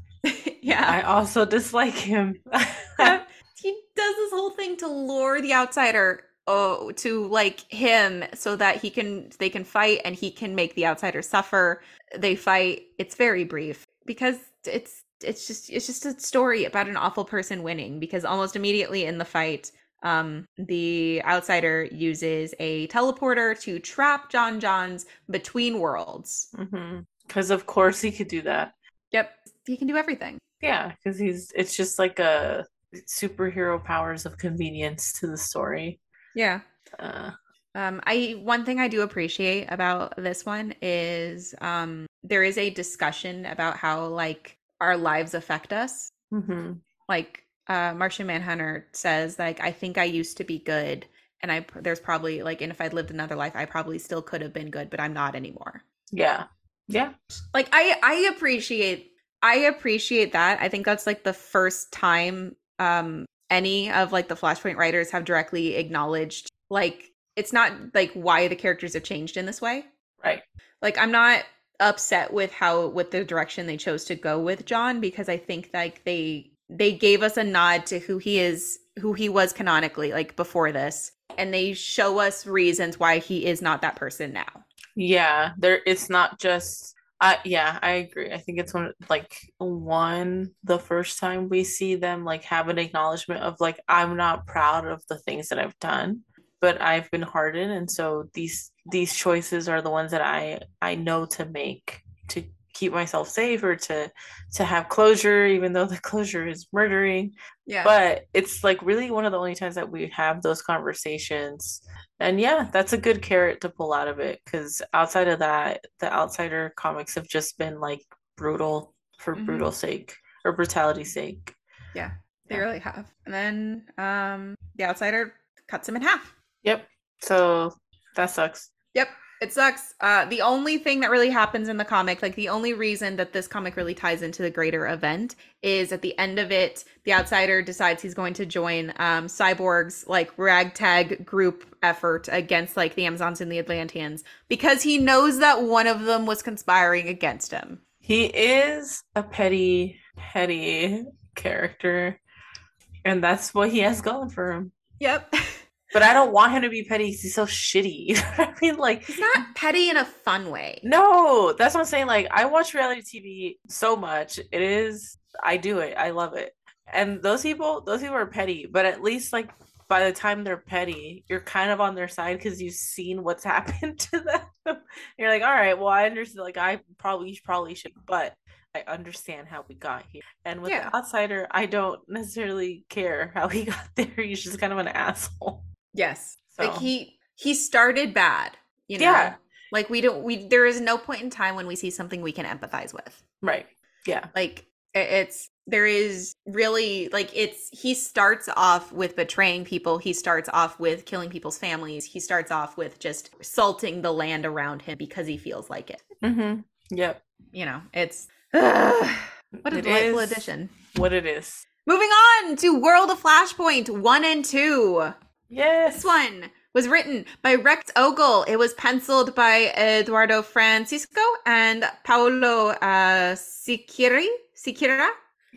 yeah. I also dislike him. He does this whole thing to lure the outsider oh to like him so that he can they can fight and he can make the outsider suffer they fight it's very brief because it's it's just it's just a story about an awful person winning because almost immediately in the fight um the outsider uses a teleporter to trap J'onn J'onzz between worlds Because of course he could do that. yep he can do everything Yeah, because he's it's just like a superhero powers of convenience to the story. yeah Uh, Um, I one thing I do appreciate about this one is um there is a discussion about how like our lives affect us. mhm. Like uh Martian Manhunter says like I think I used to be good and I there's probably like and if I'd lived another life I probably still could have been good but I'm not anymore. Yeah. Yeah. Like I I appreciate I appreciate that. I think that's like the first time um any of like the Flashpoint writers have directly acknowledged like it's not like why the characters have changed in this way. Right. Like I'm not upset with how with the direction they chose to go with John because I think like they they gave us a nod to who he is who he was canonically like before this and they show us reasons why he is not that person now. Yeah. There it's not just I yeah, I agree. I think it's one like one the first time we see them like have an acknowledgement of like I'm not proud of the things that I've done, but I've been hardened and so these these choices are the ones that I I know to make to keep myself safe or to to have closure even though the closure is murdering Yeah. but it's like really one of the only times that we have those conversations and yeah that's a good carrot to pull out of it because outside of that the outsider comics have just been like brutal for Mhm. brutal sake or brutality's sake Yeah, they Yeah. really have. And then um the outsider cuts him in half. yep so that sucks Yep, it sucks. Uh the only thing that really happens in the comic, like the only reason that this comic really ties into the greater event is at the end of it, the outsider decides he's going to join um Cyborg's like ragtag group effort against like the Amazons and the Atlanteans because he knows that one of them was conspiring against him. he is a petty petty character and that's what he has going for him Yep. but i don't want him to be petty he's so shitty you know i mean like He's not petty in a fun way. No, that's what I'm saying. Like, I watch reality TV so much. It is, I do it. I love it. And those people, those people are petty, but at least, like, by the time they're petty, you're kind of on their side because you've seen what's happened to them. you're like, all right, well, I understand. Like, I probably, probably should, but I understand how we got here. And with Yeah. the outsider, I don't necessarily care how he got there. He's just kind of an asshole. Yes. So, Like he he started bad, you know. yeah, Like we don't we there is no point in time when we see something we can empathize with. right. Yeah. Like it's there is really like it's he starts off with betraying people, he starts off with killing people's families, he starts off with just salting the land around him because he feels like it. Mm-hmm. Yep. You know, it's Ugh, what a It delightful addition. What it is. Moving on to World of Flashpoint 1 and 2. Yes. This one was written by Rex Ogle. It was penciled by Eduardo Francisco and Paolo uh, Siquiri, Siquira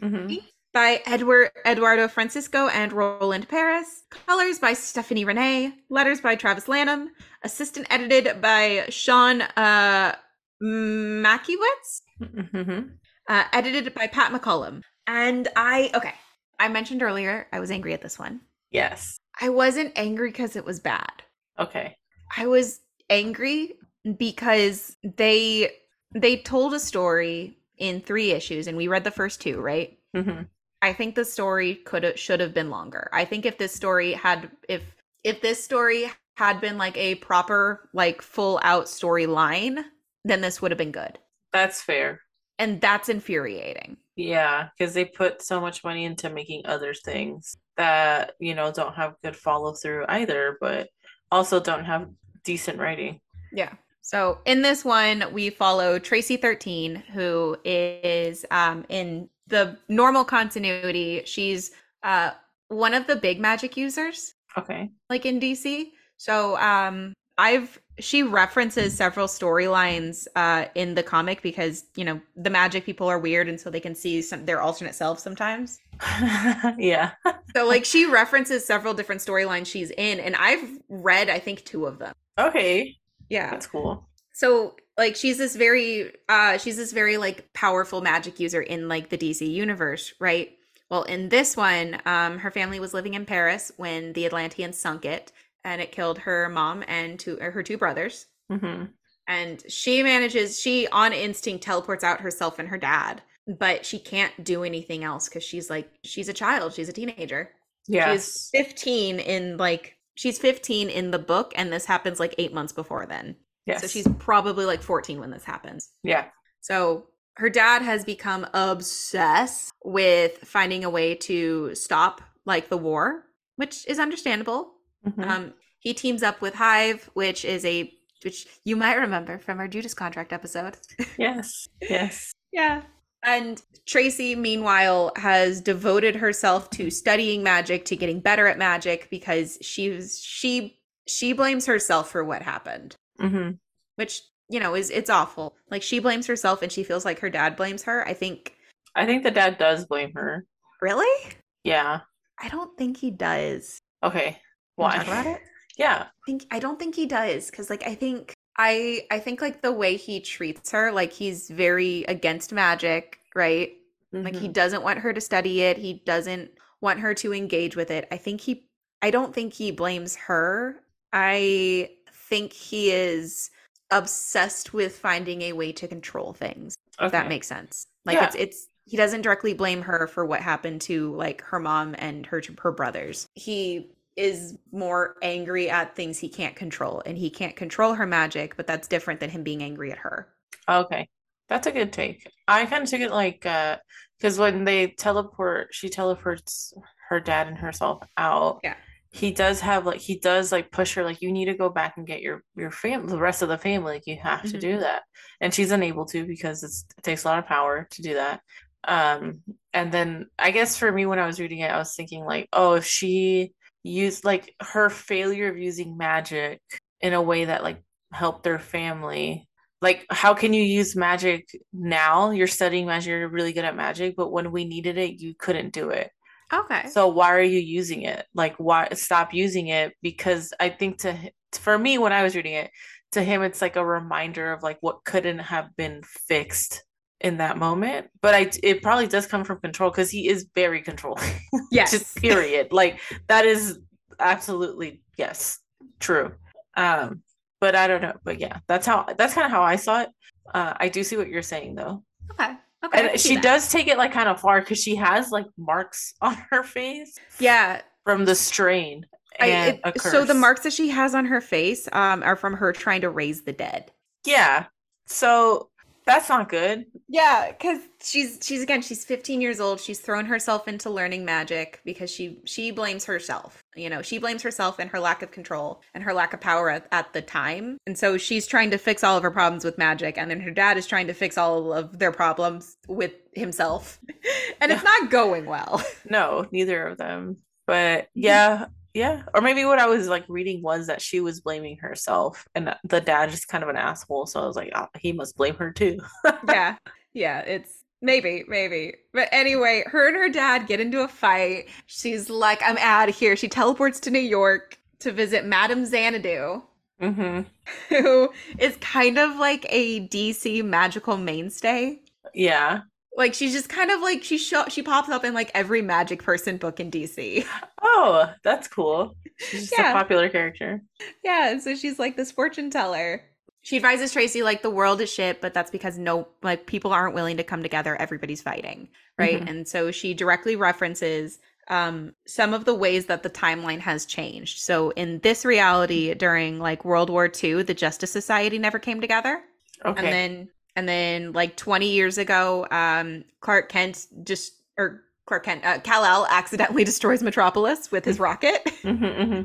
Mhm. by Edward Eduardo Francisco and Roland Paris. Colors by Stephanie Renee. Letters by Travis Lanham. Assistant edited by Sean uh, Mackiewicz. Mhm. Uh, edited by Pat McCallum. And I, okay, I mentioned earlier I was angry at this one. Yes. I wasn't angry because it was bad. Okay. I was angry because they they told a story in three issues and we read the first two, right? hmm I think the story could have should have been longer. I think if this story had if if this story had been like a proper like full out storyline, then this would have been good. That's fair. And that's infuriating. Yeah, because they put so much money into making other things that, you know, don't have good follow through either, but also don't have decent writing. Yeah. So in this one, we follow Tracy 13, who is um, in the normal continuity. She's uh, one of the big magic users, Okay. like in DC. So um, I've she references several storylines uh, in the comic because you know the magic people are weird, and so they can see some their alternate selves sometimes. yeah. So like she references several different storylines she's in, and I've read I think two of them. Okay. Yeah. That's cool. so like she's this very uh she's this very like powerful magic user in like the DC universe, right? Well, in this one, um her family was living in Paris when the Atlanteans sunk it and it killed her mom and two or her two brothers. hmm And she manages she on instinct teleports out herself and her dad, but she can't do anything else cuz she's like she's a child, she's a teenager. Yes. She's 15 in like she's 15 in the book and this happens like 8 months before then. Yes. So she's probably like 14 when this happens. yeah. So her dad has become obsessed with finding a way to stop like the war, which is understandable. Mhm. Um he teams up with Hive, which is a which you might remember from our Judas contract episode. yes. Yes. Yeah. And Tracy, meanwhile, has devoted herself to studying magic, to getting better at magic, because she was she she blames herself for what happened. hmm which you know is it's awful like she blames herself and she feels like her dad blames her i think I think the dad does blame her. really Yeah. i don't think he does Okay. Why? talk about it Yeah. I think i don't think he does because like i think i i think like the way he treats her like he's very against magic right like he Mhm. doesn't want her to study it he doesn't want her to engage with it i think he i don't think he blames her i think he is obsessed with finding a way to control things if that makes sense like Yeah. it's it's he doesn't directly blame her for what happened to like her mom and her her brothers he is more angry at things he can't control and he can't control her magic but that's different than him being angry at her Okay. That's a good take. I kind of took it like uh because when they teleport, she teleports her dad and herself out. Yeah. He does have like he does like push her like you need to go back and get your your fam the rest of the family like you have to Mhm. do that. And she's unable to because it's, it takes a lot of power to do that. Um and then I guess for me when I was reading it I was thinking like oh if she used like her failure of using magic in a way that like helped their family. Like how can you use magic now? You're studying magic you're really good at magic but when we needed it you couldn't do it. Okay. So why are you using it? Like why stop using it? Because i think to for me when i was reading it to him it's like a reminder of like what couldn't have been fixed in that moment but i it probably does come from control because he is very controlling. Yes. Just period. Like that is absolutely yes true. Um but i don't know but yeah that's how that's kind of how i saw it. Uh i do see what you're saying though. Okay okay and she that. does take it like kind of far because she has like marks on her face yeah. from the strain I, and it- so the marks that she has on her face um, are from her trying to raise the dead. yeah. So That's not good. Yeah, because she's she's again she's 15 years old. She's thrown herself into learning magic because she she blames herself. You know, she blames herself and her lack of control and her lack of power at, at the time. And so she's trying to fix all of her problems with magic, and then her dad is trying to fix all of their problems with himself, and it's not going well. No, neither of them. But yeah, yeah. Or maybe what I was like reading was that she was blaming herself and the dad is kind of an asshole. So I was like, oh, he must blame her too. yeah. Yeah. It's maybe, maybe. But anyway, her and her dad get into a fight. She's like, I'm out of here. She teleports to New York to visit Madame Xanadu. hmm Who is kind of like a DC magical mainstay. Yeah. Like she's just kind of like she show she pops up in like every magic person book in DC. Oh, that's cool. She's just Yeah. a popular character. Yeah, and so she's like this fortune teller. She advises Tracy like the world is shit, but that's because no like people aren't willing to come together. Everybody's fighting, right? Mhm. And so she directly references um some of the ways that the timeline has changed. So in this reality during like World War II, the Justice Society never came together. Okay. And then and then like 20 years ago, um Clark Kent just or Clark Kent, uh, Kal-El accidentally destroys Metropolis with his rocket. hmm hmm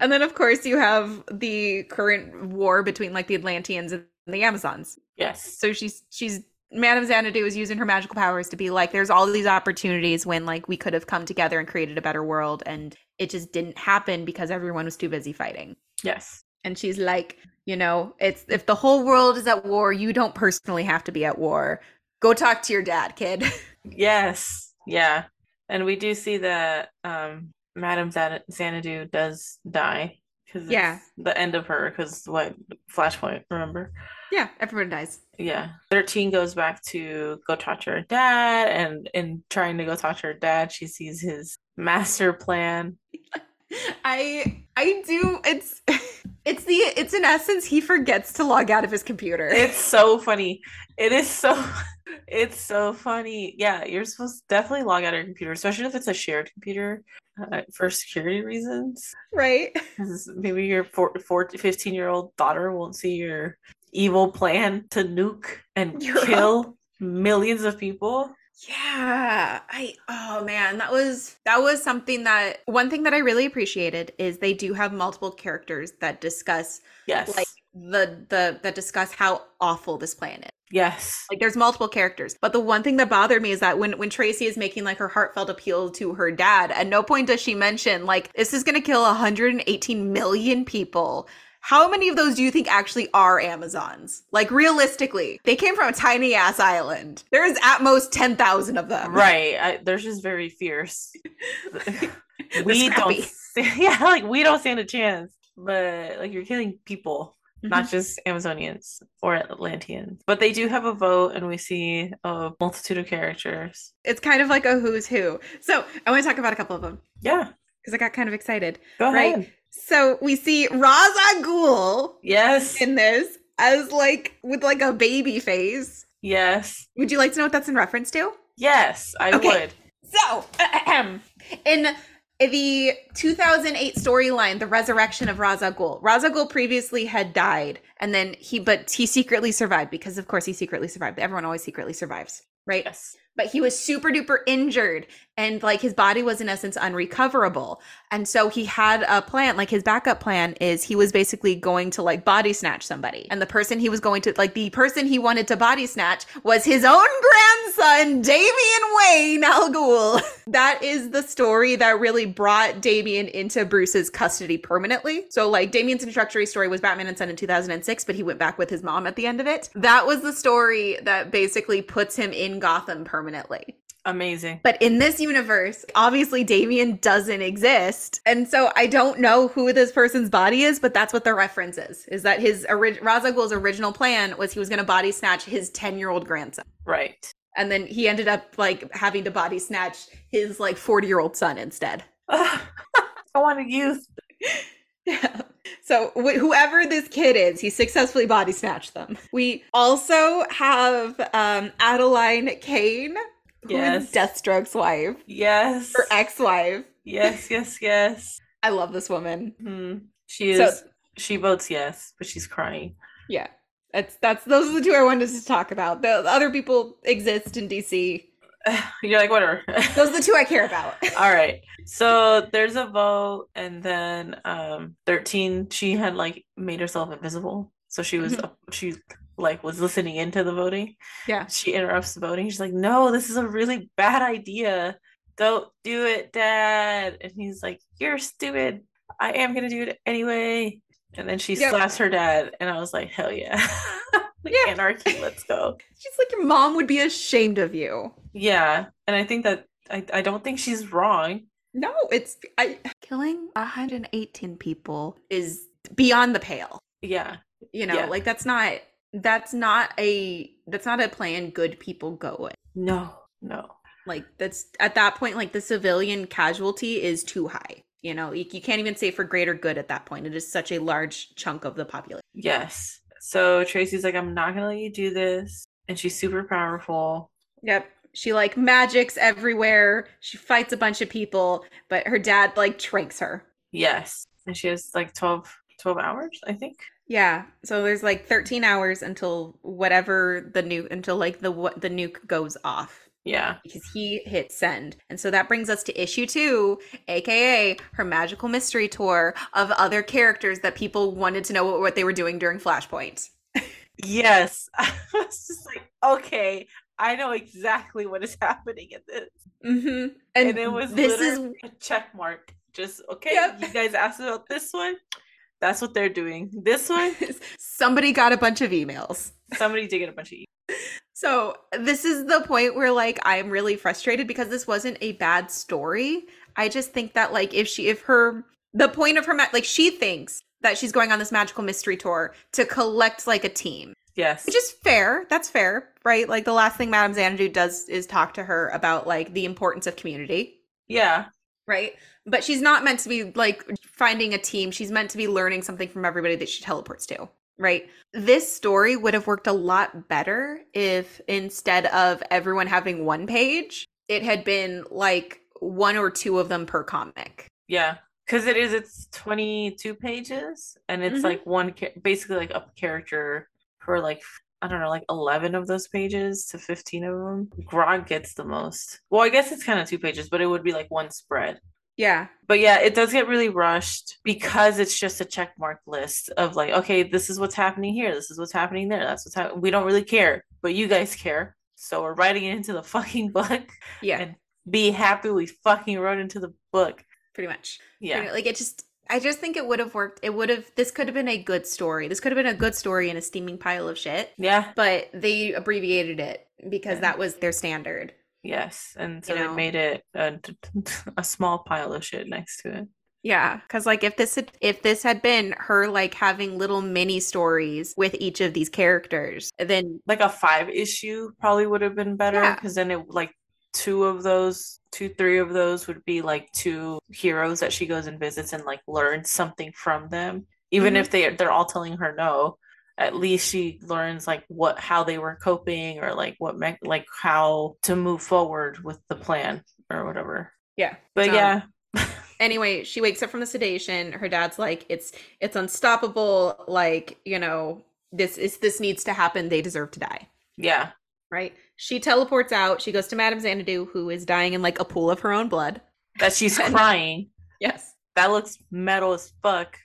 And then, of course, you have the current war between like the Atlanteans and the Amazons. Yes. So she's she's Madame Xanadu is using her magical powers to be like, there's all these opportunities when like we could have come together and created a better world, and it just didn't happen because everyone was too busy fighting. Yes. And she's like, you know, it's if the whole world is at war, you don't personally have to be at war. Go talk to your dad, kid. Yes. Yeah. And we do see that um Madame Xan- Xanadu does die because Yeah. the end of her because what Flashpoint, remember? yeah, everyone dies. Yeah. 13 goes back to go talk to her dad and in trying to go talk to her dad, she sees his master plan. I I do it's it's the it's in essence he forgets to log out of his computer. It's so funny. It is so it's so funny. Yeah, you're supposed to definitely log out of your computer, especially if it's a shared computer uh, for security reasons. Right. maybe your four, four, 15 year old daughter won't see your evil plan to nuke and kill millions of people. Yeah. I oh man, that was that was something that one thing that I really appreciated is they do have multiple characters that discuss Yes. Like- the the that discuss how awful this plan is. yes. Like there's multiple characters. But the one thing that bothered me is that when when Tracy is making like her heartfelt appeal to her dad, at no point does she mention like this is going to kill 118 million people. How many of those do you think actually are Amazons? Like realistically, they came from a tiny ass island. There's at most 10,000 of them. Right. I, they're just very fierce. we don't yeah, like we don't stand a chance. But like you're killing people. Mm-hmm. not just Amazonians or Atlanteans. But they do have a vote, and we see a multitude of characters. It's kind of like a who's who. So I want to talk about a couple of them Yeah, because I got kind of excited. go Right. So we see Ra's al Ghul Yes, in this as like with like a baby face. yes, Would you like to know what that's in reference to? yes. I Okay. would. So, in the 2008 storyline, The Resurrection of Ra's al Ghul, Ra's al Ghul previously had died, and then he, but he secretly survived because, of course, he secretly survived. Everyone always secretly survives, right? Yes. But he was super duper injured, and like his body was in essence unrecoverable. And so he had a plan, like his backup plan is he was basically going to like body snatch somebody. And the person he was going to, like the person he wanted to body snatch was his own grandson, Damian Wayne Al Ghul. that is the story that really brought Damian into Bruce's custody permanently. So like Damian's introductory story was Batman and Son in 2006, but he went back with his mom at the end of it. That was the story that basically puts him in Gotham permanently. Amazing. But in this universe, obviously Damian doesn't exist. And so I don't know who this person's body is, but that's what the reference is. Is that his ori- Ghul's original plan was he was going to body snatch his 10-year-old grandson. Right. And then he ended up like having to body snatch his like 40-year-old son instead. I want a youth. Yeah. So wh- whoever this kid is, he successfully body snatched them. We also have um Adeline Kane, who is Yes. Deathstroke's wife Yes. Her ex-wife. Yes. Yes. Yes. I love this woman. Hmm. She is. So- she votes yes, but she's crying. Yeah. That's that's those are the two I wanted to talk about. The, the other people exist in DC. You're like, whatever. Those are the two I care about. All right. So there's a vote, and then um 13, she had like made herself invisible. So she was she like was listening into the voting. Yeah. She interrupts the voting. She's like, No, this is a really bad idea. Don't do it, Dad. And he's like, You're stupid. I am gonna do it anyway. And then she Yep. slaps her dad, and I was like, Hell yeah. Like Yeah. anarchy, let's go. She's like your mom would be ashamed of you. Yeah. And I think that I, I don't think she's wrong. No, it's I killing 118 people is beyond the pale. Yeah. You know, Yeah. like that's not that's not a that's not a plan good people go with. No, no. Like that's at that point like the civilian casualty is too high. You know, you, you can't even say for greater good at that point. It is such a large chunk of the population. Yes. So Tracy's like, I'm not gonna let you do this. And she's super powerful. Yep. She like magics everywhere. She fights a bunch of people, but her dad like tranks her. Yes. And she has like 12, 12 hours, I think. Yeah. So there's like 13 hours until whatever the nuke until like the what the nuke goes off Yeah. because he hit send. And so that brings us to issue 2, aka her magical mystery tour of other characters that people wanted to know what, what they were doing during Flashpoint. Yes. I was just like, okay, I know exactly what is happening in this. Mhm. And, it was this is a check mark. Just okay, Yep. you guys asked about this one. That's what they're doing. This one, somebody got a bunch of emails. somebody did get a bunch of So this is the point where like I'm really frustrated because this wasn't a bad story. I just think that like if she if her the point of her ma- like she thinks that she's going on this magical mystery tour to collect like a team. Yes. Which is fair. That's fair, right? Like the last thing Madame Xanadu does is talk to her about like the importance of community, yeah. right? But she's not meant to be like finding a team. She's meant to be learning something from everybody that she teleports to, right? This story would have worked a lot better if instead of everyone having one page, it had been like one or two of them per comic. Yeah, because it is. It's twenty two pages, and it's Mhm. like one, basically like a character for like I don't know, like eleven of those pages to fifteen of them. Grog gets the most. Well, I guess it's kind of two pages, but it would be like one spread. Yeah. But yeah, it does get really rushed because it's just a check mark list of like, okay, this is what's happening here. This is what's happening there. That's what's happening. We don't really care, but you guys care. So we're writing it into the fucking book. Yeah. And be happy we fucking wrote into the book. pretty much. Yeah. Pretty- Like it just I just think it would have worked. It would have this could have been a good story. This could have been a good story in a steaming pile of shit. Yeah. But they abbreviated it because Yeah. that was their standard. Yes, and so You they made it a, a small pile of shit next to it. Yeah, cuz like if this had if this had been her like having little mini stories with each of these characters, then Like a five issue probably would have been better Yeah. because then it like two of those, two three of those would be like two heroes that she goes and visits and like learns something from them. Even Mhm. if they they're all telling her no, at least she learns like what how they were coping or like what me- like how to move forward with the plan or whatever. yeah. But Um, yeah, Anyway, she wakes up from the sedation. Her dad's like, "It's it's unstoppable. Like you know, this is this needs to happen. They deserve to die." yeah, Right? She teleports out. She goes to Madame Xanadu, who is dying in like a pool of her own blood. that she's crying. Yes. that looks metal as fuck.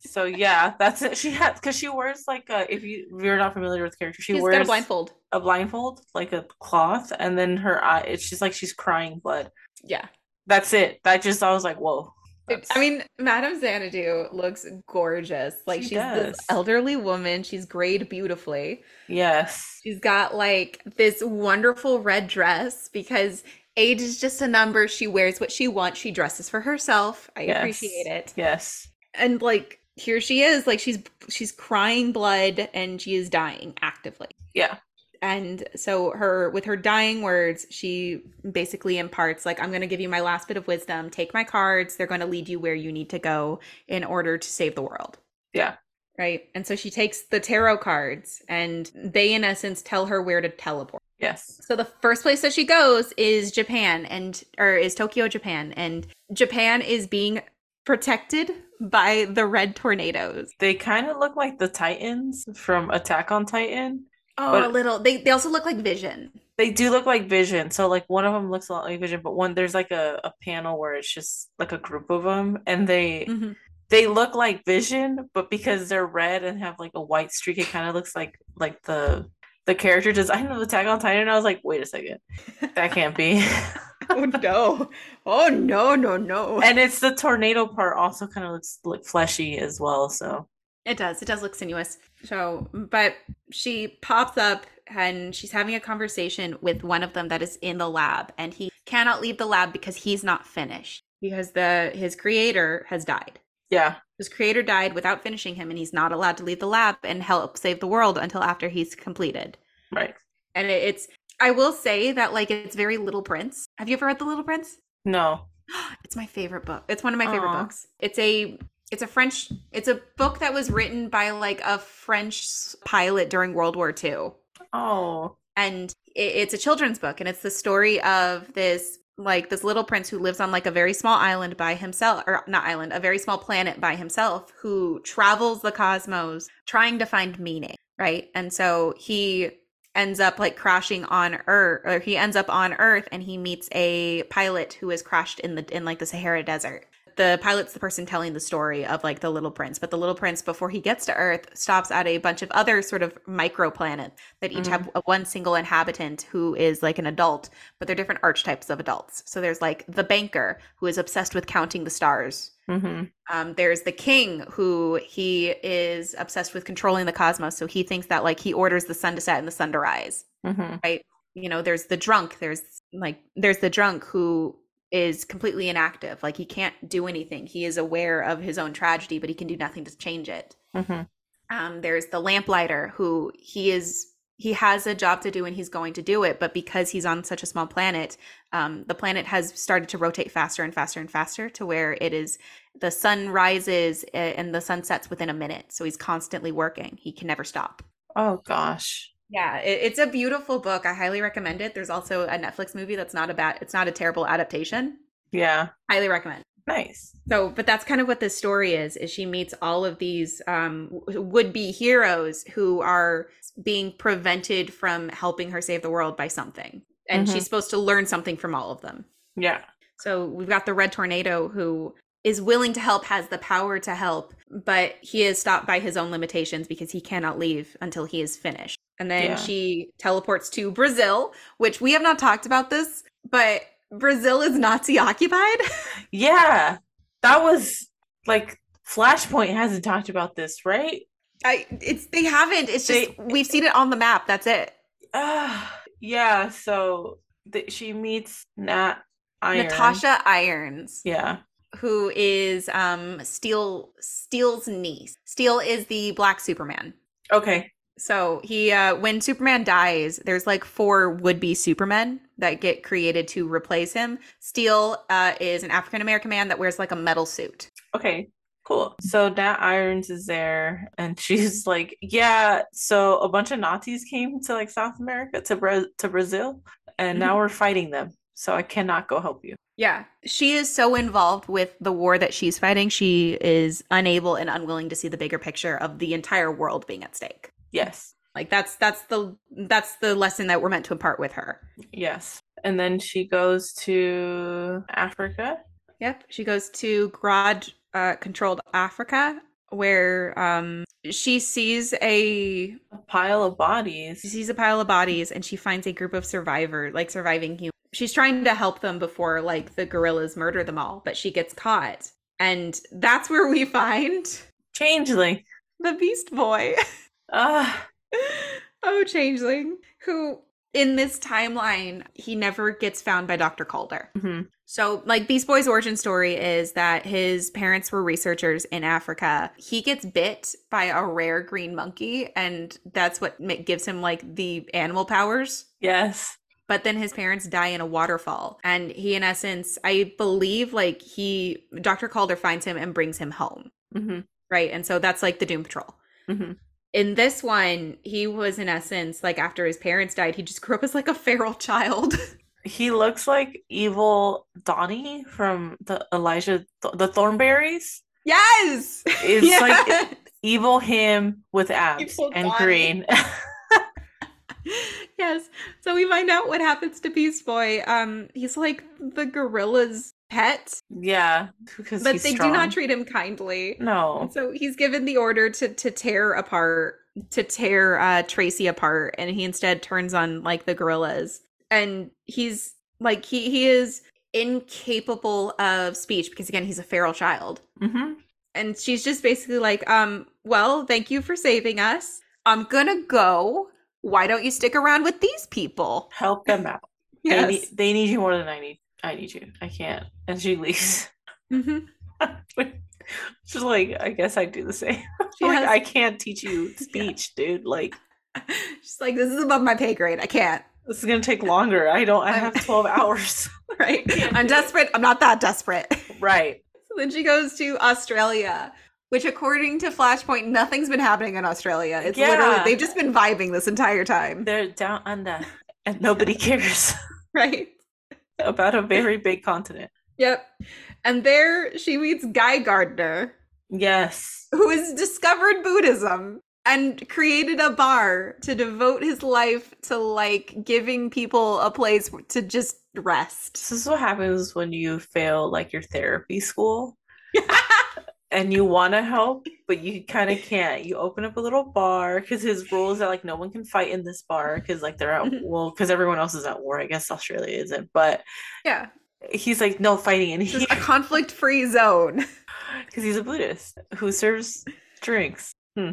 So yeah, that's it. She has because she wears like a if you if you're not familiar with the character, she She's wears got a blindfold. a blindfold, like a cloth, and then her eye it's just like she's crying blood. Yeah. That's it. That just I was like, whoa. That's- I mean, Madame Xanadu looks gorgeous. Like She she's this elderly woman. She's grayed beautifully. yes. She's got like this wonderful red dress because age is just a number. She wears what she wants. She dresses for herself. I Yes. appreciate it. Yes. And like here she is, like she's she's crying blood and she is dying actively. Yeah. And so her with her dying words, she basically imparts like I'm going to give you my last bit of wisdom. Take my cards. They're going to lead you where you need to go in order to save the world. Yeah. Right? And so she takes the tarot cards and they in essence tell her where to teleport. Yes. So the first place that she goes is Japan and or is Tokyo, Japan. And Japan is being protected by the red tornadoes. They kind of look like the Titans from Attack on Titan. Oh, a little. They they also look like Vision. They do look like Vision. So like one of them looks a lot like Vision, but one there's like a, a panel where it's just like a group of them and they Mhm. they look like Vision, but because they're red and have like a white streak, it kind of looks like like the the character design of Attack on Titan. And I was like, wait a second, that can't be. oh no! Oh no! No no! and it's the tornado part also kind of looks like fleshy as well. So It does. It does look sinuous. So, but she pops up and she's having a conversation with one of them that is in the lab, and he cannot leave the lab because he's not finished because the his creator has died. yeah, His creator died without finishing him, and he's not allowed to leave the lab and help save the world until after he's completed. right. And it's, I will say that like it's very Little Prince. Have you ever read The Little Prince? No. It's my favorite book. It's one of my favorite Aw. books. It's a it's a French it's a book that was written by like a French pilot during World War II. Oh. And it, it's a children's book and it's the story of this like this little prince who lives on like a very small island by himself or not island, a very small planet by himself who travels the cosmos trying to find meaning, right? And so he ends up like crashing on earth or he ends up on earth and he meets a pilot who is crashed in the in like the sahara desert the pilot's the person telling the story of like the little prince but the little prince before he gets to earth stops at a bunch of other sort of microplanets that each have a, one single inhabitant who is like an adult but they're different archetypes of adults. So there's like the banker who is obsessed with counting the stars. Mm-hmm. um, there's the king who he is obsessed with controlling the cosmos. So he thinks that like he orders the sun to set and the sun to rise. Mm-hmm. you know there's the drunk there's like there's the drunk who is completely inactive. Like he can't do anything. He is aware of his own tragedy but he can do nothing to change it. Mm-hmm. um there's the lamplighter who he is he has a job to do and he's going to do it but because he's on such a small planet um the planet has started to rotate faster and faster and faster to where it is the sun rises and the sun sets within a minute. So he's constantly working. He can never stop. Oh gosh. Yeah, it, it's a beautiful book. I highly recommend it. There's also a Netflix movie that's not a bad, it's not a terrible adaptation. Yeah. Highly recommend. Nice. So, but that's kind of what this story is. Is she meets all of these um, would be heroes who are being prevented from helping her save the world by something, and Mhm. she's supposed to learn something from all of them. Yeah. So we've got the Red Tornado who is willing to help, has the power to help, but he is stopped by his own limitations because he cannot leave until he is finished. And then Yeah. she teleports to Brazil, which we have not talked about this, but Brazil is Nazi occupied. Yeah. That was like Flashpoint hasn't talked about this, right? I it's they haven't. It's just we've seen it on the map. That's it. Uh, yeah. So she meets Nat Iron. Natasha Irons. Yeah. Who is um Steel Steel's niece. Steel is the black Superman. Okay. So he uh when Superman dies, there's like four would-be Supermen that get created to replace him. Steel uh is an African American man that wears like a metal suit. Okay. Cool. So Nat Irons is there, and she's like, "Yeah." So a bunch of Nazis came to like South America to Bra- to Brazil, and now we're fighting them. So I cannot go help you. Yeah. She is so involved with the war that she's fighting, she is unable and unwilling to see the bigger picture of the entire world being at stake. Yes. Like that's that's the that's the lesson that we're meant to impart with her. Yes. And then she goes to Africa. Yep. She goes to Grodd uh, controlled Africa where um she sees a A pile of bodies. she sees a pile of bodies and she finds a group of survivor like surviving humans. She's trying to help them before like the gorillas murder them all, but she gets caught. And that's where we find Changeling. the Beast Boy. Ah. oh, Changeling, who in this timeline, he never gets found by Dr. Caulder. mhm. So, like, Beast Boy's origin story is that his parents were researchers in Africa. He gets bit by a rare green monkey, and that's what gives him, like, the animal powers. Yes. But then his parents die in a waterfall. And he, in essence, I believe, like, he, Dr. Caulder finds him and brings him home. hmm Right. And so that's like the Doom Patrol. hmm In this one, he was, in essence, like, after his parents died, he just grew up as, like, a feral child. he looks like evil Donnie from the Eliza the Thornberrys. Yes. It's Yes. like evil him with abs Evil and Donnie. green. yes. So we find out what happens to Beast Boy. Um, he's like the gorilla's pet, yeah, because but they strong. do not treat him kindly. No. And so he's given the order to to tear apart to tear uh Traci apart and he instead turns on like the gorillas. And he's like he he is incapable of speech because again he's a feral child. hmm And she's just basically like, um, well, thank you for saving us. I'm gonna go. Why don't you stick around with these people? Help them out. They, need, they need you more than I need. I need you. I can't. And she leaves. hmm She's like, I guess I do the same. Like, has- I can't teach you speech, dude. Like, She's like, this is above my pay grade. I can't. this is gonna take longer. I don't. I have twelve hours. Right? I'm do it. desperate. I'm not that desperate. right. So then she goes to Australia, which, according to Flashpoint, nothing's been happening in Australia. It's Yeah. literally they've just been vibing this entire time, They're down under, and nobody cares right? about a very big continent. Yep. And there she meets Guy Gardner, Yes. who has discovered Buddhism and created a bar to devote his life to like giving people a place to just rest. This is what happens when you fail like your therapy school and you want to help, but you kind of can't. You open up a little bar because his rule is that like no one can fight in this bar because like they're at Mhm. well because everyone else is at war. I guess Australia isn't, but yeah. he's like no fighting in here. a conflict free zone. because he's a Buddhist who serves drinks. Hmm.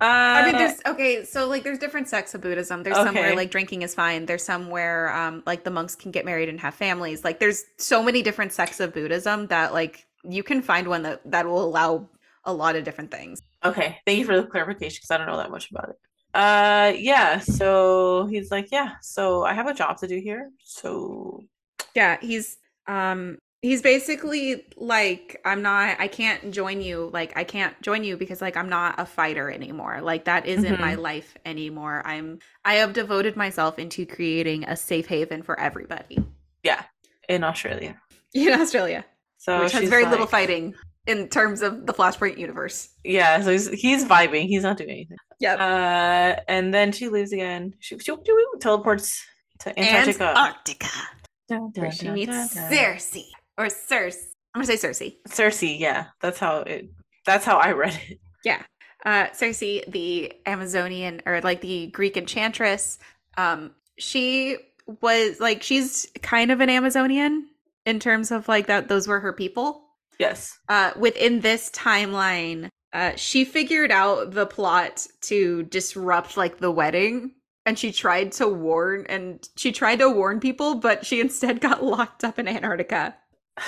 Uh, I mean, there's okay, so like there's different sects of Buddhism. There's Okay. like drinking is fine. There's somewhere um like the monks can get married and have families. Like there's so many different sects of Buddhism that like you can find one that that will allow a lot of different things. Okay, thank you for the clarification because I don't know that much about it. Uh, yeah. So he's like, yeah. So I have a job to do here. So Yeah, he's um he's basically like I'm not I can't join you like I can't join you because like I'm not a fighter anymore. Like that isn't Mhm. my life anymore. I'm I have devoted myself into creating a safe haven for everybody yeah in Australia. in Australia. So which has she's very little fighting in terms of the Flashpoint universe. Yeah. So he's, he's vibing. He's not doing anything. Yep. Uh, and then she leaves again. She, she, teleports to Antarctica. Antarctica, Dun, dun, where she dun, meets dun, dun. Cersei or Circe. I'm gonna say Cersei. Cersei. Yeah, that's how it. That's how I read it. Yeah, uh, Cersei, the Amazonian or like the Greek enchantress. Um, she was like she's kind of an Amazonian in terms of like that. Those were her people. Yes. uh, within this timeline, uh, she figured out the plot to disrupt like the wedding, and she tried to warn and she tried to warn people, but she instead got locked up in Antarctica.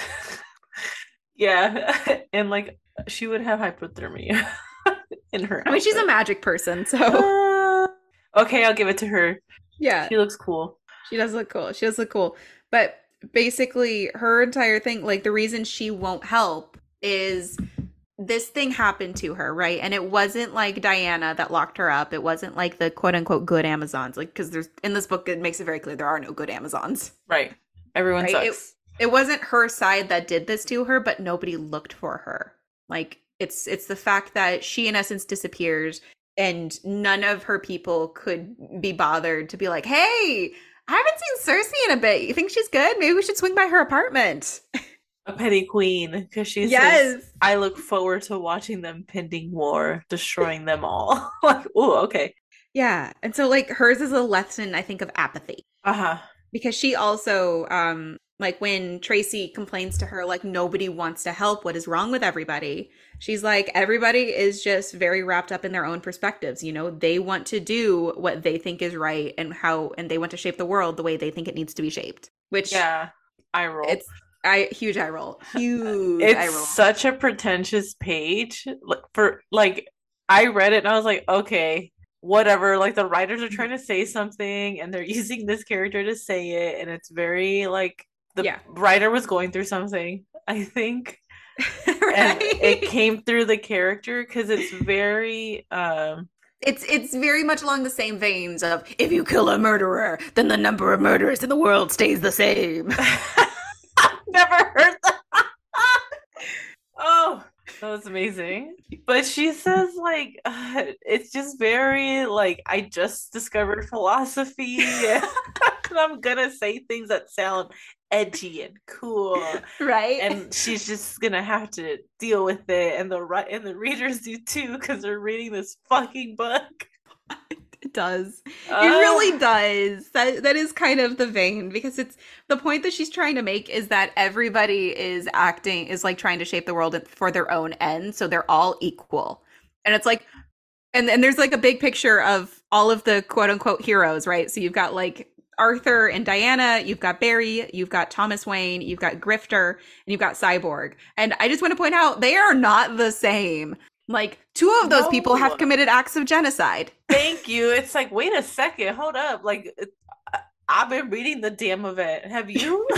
yeah, and like she would have hypothermia in her. I mean, she's a magic person, so Uh, okay, I'll give it to her. yeah, She looks cool. she does look cool. She does look cool, but basically, her entire thing, like the reason she won't help, is this thing happened to her, right? And it wasn't like Diana that locked her up. It wasn't like the quote unquote good Amazons, like because there's in this book it makes it very clear there are no good Amazons. Right. Everyone Right, sucks. It wasn't her side that did this to her, but nobody looked for her. Like it's it's the fact that she in essence disappears and none of her people could be bothered to be like, "Hey, I haven't seen Cersei in a bit. You think she's good? Maybe we should swing by her apartment." a petty queen because she says, yes. I look forward to watching them pending war, destroying them all. like, oh, okay. Yeah. And so like hers is a lesson I think of apathy. Uh huh. because she also um like when Traci complains to her like nobody wants to help what is wrong with everybody she's like everybody is just very wrapped up in their own perspectives you know they want to do what they think is right and how and they want to shape the world the way they think it needs to be shaped which Yeah. I roll. it's I huge eye roll huge eye it's roll such a pretentious page Like, for like i read it and i was like okay whatever like the writers are trying to say something and they're using this character to say it and it's very like the Yeah. writer was going through something i think and it came through the character because it's very um it's it's very much along the same veins of if you kill a murderer, then the number of murderers in the world stays the same. Never heard that. oh, that was amazing. But she says like uh, it's just very like I just discovered philosophy and I'm gonna say things that sound edgy and cool. right? And she's just gonna have to deal with it and the right and the readers do too because they're reading this fucking book. It does. Uh, it really does. That that is kind of the vein because it's the point that she's trying to make is that everybody is acting is like trying to shape the world for their own end, so they're all equal. And it's like and and there's like a big picture of all of the quote unquote heroes, right? So you've got like Arthur and Diana, you've got Barry, you've got Thomas Wayne, you've got Grifter, and you've got Cyborg. And I just want to point out they are not the same. Like two of those people have committed acts of genocide. Thank you. It's like, wait a second, hold up. Like, I've been reading the damn event. Have you?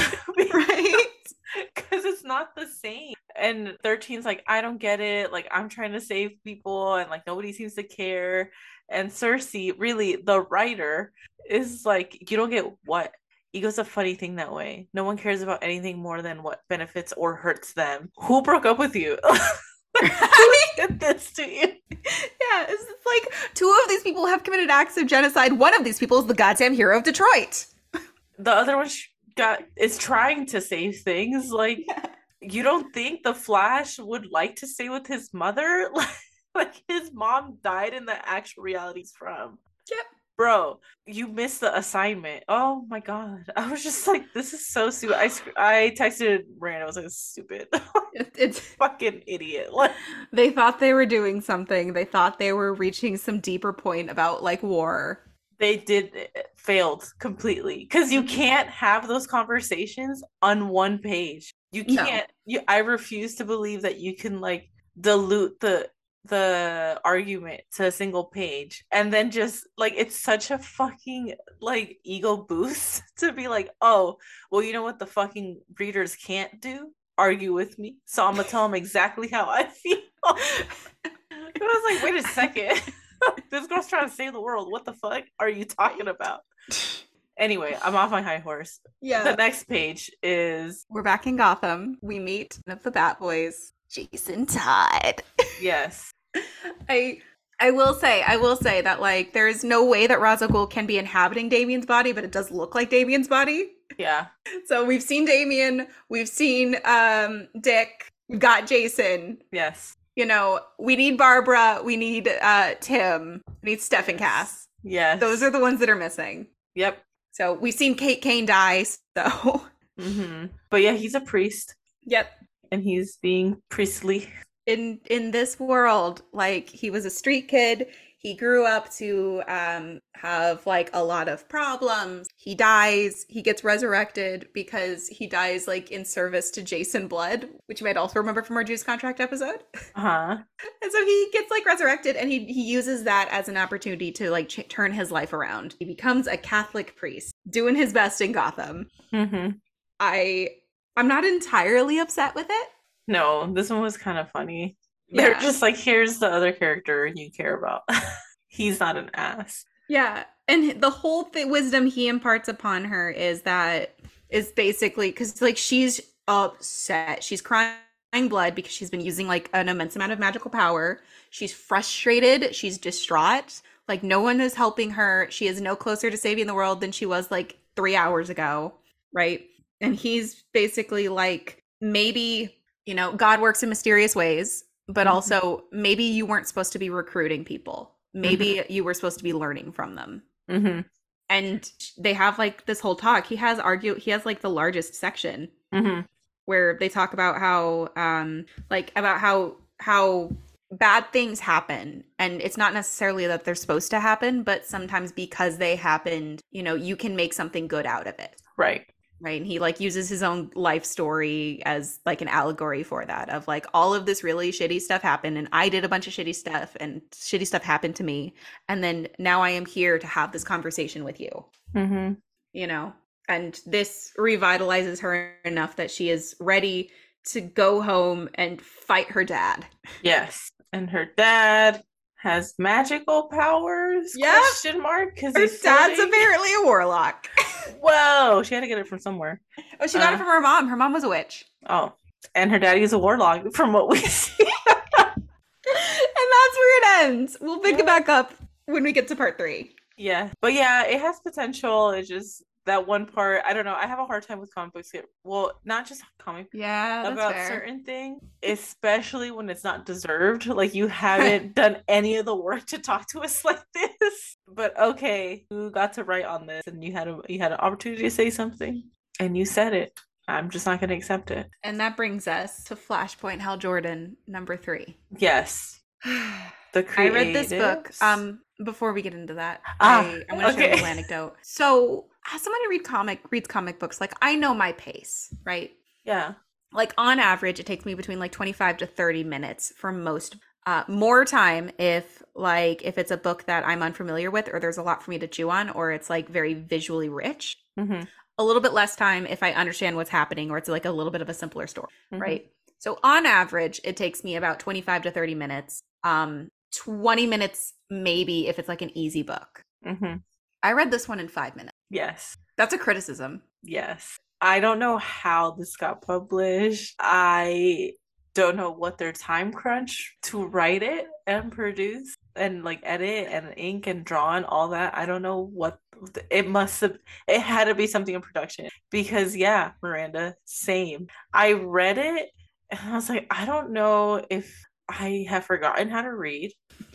Right? Because it's not the same. And 13's like, I don't get it. Like, I'm trying to save people, and like, nobody seems to care. And Cersei, really, the writer, is like, you don't get what? Ego's a funny thing that way. No one cares about anything more than what benefits or hurts them. Who broke up with you? Who did this to you? Yeah, it's it's like two of these people have committed acts of genocide. One of these people is the goddamn hero of Detroit. the other one got is trying to save things like you don't think the flash would like to stay with his mother like, like his mom died in the actual realities from Yep. Bro you missed the assignment. Oh my god. I was just like this is so stupid. I sc- i texted rand. I was like stupid. It- It's fucking idiot. Like they thought they were doing something. They thought they were reaching some deeper point about like war. they did it failed completely. Because you can't have those conversations on one page. You can't you i refuse to believe that you can like dilute the the argument to a single page and then just like it's such a fucking like ego boost to be like oh well you know what the fucking readers can't do? Argue with me. So i'm gonna tell them exactly how i feel. I was like wait a second. This girl's trying to save the world. What the fuck are you talking about? Anyway i'm off my high horse. Yeah. the next page is We're back in Gotham. We meet one of the Bat Boys, Jason Todd. yes I I will say, I will say that like there is no way that Ra's can be inhabiting Damian's body, but it does look like Damian's body. yeah So we've seen Damian, we've seen um Dick, we've got Jason. yes You know, we need Barbara, we need uh Tim, we need Steph and Cass. yes Those are the ones that are missing. yep So we've seen Kate Kane die, so hmm but yeah he's a priest Yep. and he's being priestly in in this world like he was a street kid. He grew up to um have like a lot of problems. He dies. He gets resurrected because he dies like in service to jason blood which you might also remember from our juice contract episode. Uh-huh. And so he gets like resurrected and he he uses that as an opportunity to like ch- turn his life around. He becomes a catholic priest doing his best in gotham. Hmm i i'm not entirely upset with it no this one was kind of funny they're just like here's the other character you care about he's not an ass Yeah, and the whole th- wisdom he imparts upon her is that is basically because like she's upset, she's crying blood because she's been using like an immense amount of magical power. She's frustrated, she's distraught. Like no one is helping her. She is no closer to saving the world than she was like three hours ago, right? And he's basically like maybe you know God works in mysterious ways, but Mhm. also maybe you weren't supposed to be recruiting people. Maybe you were supposed to be learning from them. hmm And they have like this whole talk. He has argue he has like the largest section hmm where they talk about how um like about how how bad things happen and it's not necessarily that they're supposed to happen but sometimes because they happened you know you can make something good out of it right right and he like uses his own life story as like an allegory for that of like all of this really shitty stuff happened and i did a bunch of shitty stuff and shitty stuff happened to me and then now i am here to have this conversation with you. Hmm you know? And this revitalizes her enough that she is ready to go home and fight her dad. Yes and her dad has magical powers? Yep. Question mark. Because Her dad's apparently a warlock. Whoa, she had to get it from somewhere. oh, she got Uh. it from her mom. Her mom was a witch. Oh, and her daddy is a warlock, from what we see. And that's where it ends. We'll pick it back up when we get to part three. yeah, but yeah, it has potential. It's just that one part. I don't know. I have a hard time with comic books. Well, not just comic Yeah, about fair. certain things, especially when it's not deserved. Like you haven't done any of the work to talk to us like this. But okay, you got to write on this, and you had a you had an opportunity to say something, and you said it. I'm just not going to accept it. And that brings us to Flashpoint Hal Jordan number three. Yes, the creatives. I read this book. Um, before we get into that, Ah, I, I want to share okay. little anecdote. So, as someone who read comic reads comic books, like I know my pace, right? yeah, Like on average, it takes me between like twenty five to thirty minutes for most. Uh, more time if like if it's a book that I'm unfamiliar with, or there's a lot for me to chew on, or it's like very visually rich. hmm A little bit less time if I understand what's happening, or it's like a little bit of a simpler story. Mhm. right? So on average, it takes me about 25 to 30 minutes. Um 20 minutes maybe if it's like an easy book. hmm I read this one in 5 minutes. Yes. That's a criticism. Yes. I don't know how this got published. I don't know what their time crunch to write it and produce and like edit and ink and draw and all that. I don't know what it must have it had to be something in production because yeah, Miranda, same. I read it and I was like, I don't know if I have forgotten how to read.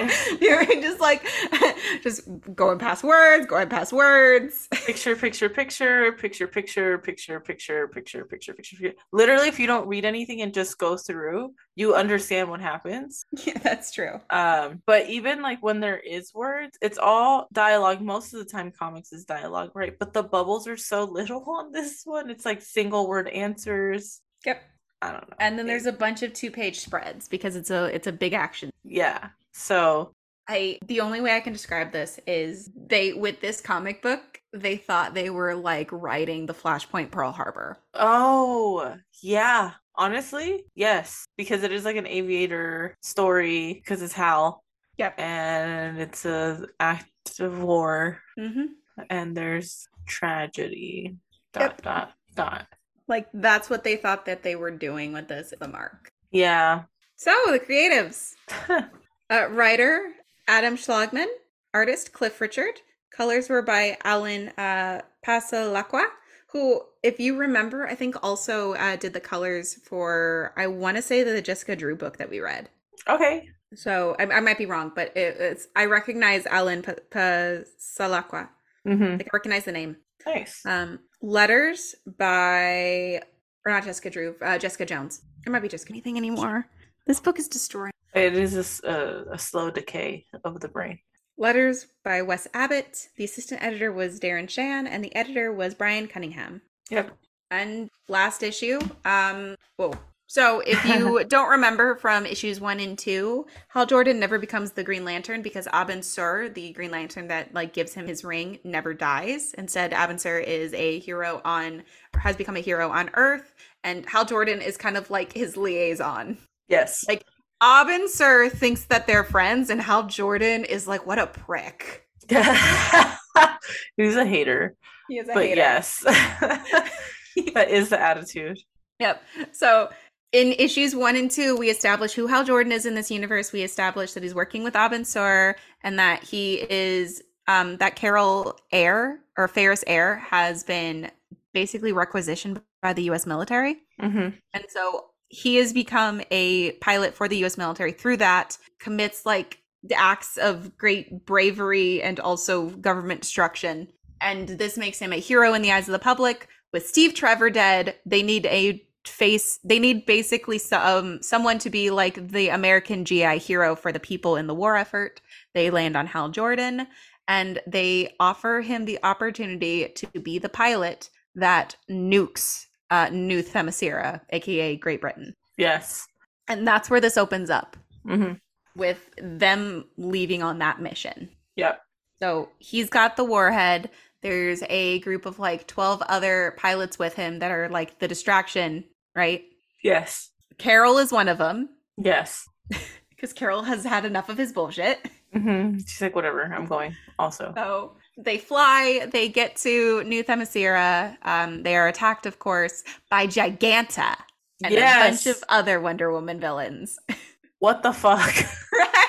You're just like just going past words, going past words. Picture, picture, picture, picture, picture, picture, picture, picture, picture, picture, picture. Literally, if you don't read anything and just go through, you understand what happens. yeah, that's true. Um, but even like when there is words, it's all dialogue. Most of the time, comics is dialogue, right? But the bubbles are so little on this one. It's like single word answers. Yep. I don't know. And then there's a bunch of two-page spreads because it's a it's a big action yeah. So I the only way I can describe this is they with this comic book, they thought they were like writing the Flashpoint Pearl Harbor. Oh, yeah. Honestly, yes, because it is like an aviator story because it's Hal Yep. and it's a act of war Mm-hmm. and there's tragedy. Dot Yep. dot dot. Like that's what they thought that they were doing with this the mark. Yeah. So the creatives. Uh, writer Adam Schlagman, artist Cliff Richard. Colors were by Alan uh, Pasalacqua, who, if you remember, I think also uh, did the colors for I want to say the Jessica Drew book that we read. okay. So I, I might be wrong, but it, it's I recognize Alan Pasalacqua. Mm-hmm. I recognize the name. Nice. Um, letters by or not Jessica Drew, uh, Jessica Jones. It might be Jessica anything anymore. This book is destroying. It is a slow decay of the brain. Letters by Wes Abbott. The assistant editor was Darren Shan, and the editor was Brian Cunningham. Yep. And last issue, um, whoa. So if you don't remember from issues one and two, Hal Jordan never becomes the Green Lantern because Abin Sur, the Green Lantern that like gives him his ring, never dies. Instead, Abin Sur is a hero on, or has become a hero on Earth, and Hal Jordan is kind of like his liaison. Yes. Like Abin Sur thinks that they're friends, and Hal Jordan is like, what a prick. He's a hater. He is a but hater. yes. that is the attitude. Yep. So in issues one and two, we establish who Hal Jordan is in this universe. We establish that he's working with Abin Sur and that he is um that Carol Air or Ferris Air has been basically requisitioned by the US military. hmm And so he has become a pilot for the US military through that, commits like acts of great bravery and also government destruction. And this makes him a hero in the eyes of the public. With Steve Trevor dead, they need a face they need basically some um, someone to be like the American GI hero for the people in the war effort. They land on Hal Jordan and they offer him the opportunity to be the pilot that nukes uh, New Themyscira, aka Great Britain. Yes. And that's where this opens up hmm with them leaving on that mission. Yep. So he's got the warhead. There's a group of like 12 other pilots with him that are like the distraction, right? Yes. Carol is one of them Yes. because Carol has had enough of his bullshit. Mm-hmm. She's like, whatever, I'm going. Also, So they fly, they get to New Themyscira. Um, they are attacked, of course, by Giganta and a bunch of other Wonder Woman villains. what the fuck? right?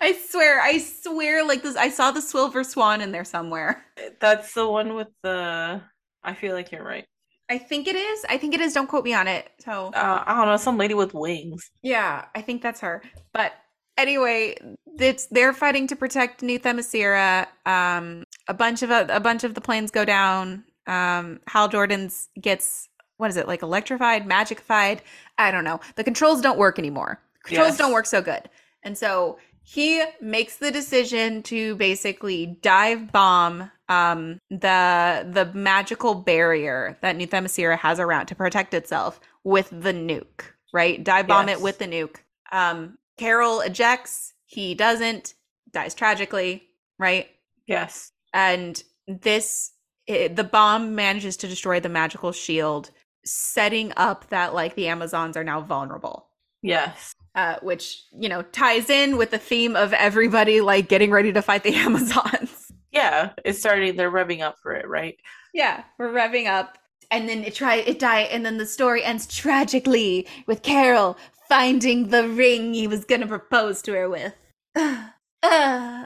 I swear, I swear, like this, I saw the Silver Swan in there somewhere. That's the one with the. I feel like you're right. I think it is. I think it is. Don't quote me on it. So Uh, I don't know, some lady with wings. Yeah, I think that's her. But anyway, it's they're fighting to protect New Themyscira. Um, a bunch of a bunch of the planes go down. Um, Hal Jordan's gets what is it like electrified, magicified? I don't know. The controls don't work anymore. Controls Yes. don't work so good, and so he makes the decision to basically dive bomb um the the magical barrier that New Themyscira has around to protect itself with the nuke right dive bomb Yes. it with the nuke um Carol ejects he doesn't dies tragically right Yes. and this it, the bomb manages to destroy the magical shield setting up that like the amazons are now vulnerable Yes. uh, which you know ties in with the theme of everybody like getting ready to fight the Amazons. Yeah. It's starting. They're revving up for it, right? yeah, we're revving up, and then it try it die, and then the story ends tragically with Carol finding the ring he was gonna propose to her with. Uh,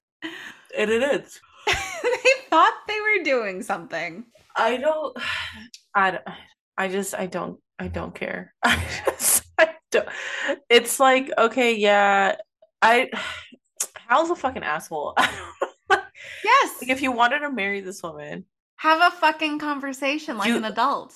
And it is. they thought they were doing something. I don't. I. don't- I just. I don't. I don't care. I just. I don't. It's like okay, yeah. I. Hal's a fucking asshole. Yes, like if you wanted to marry this woman, have a fucking conversation like You- an adult.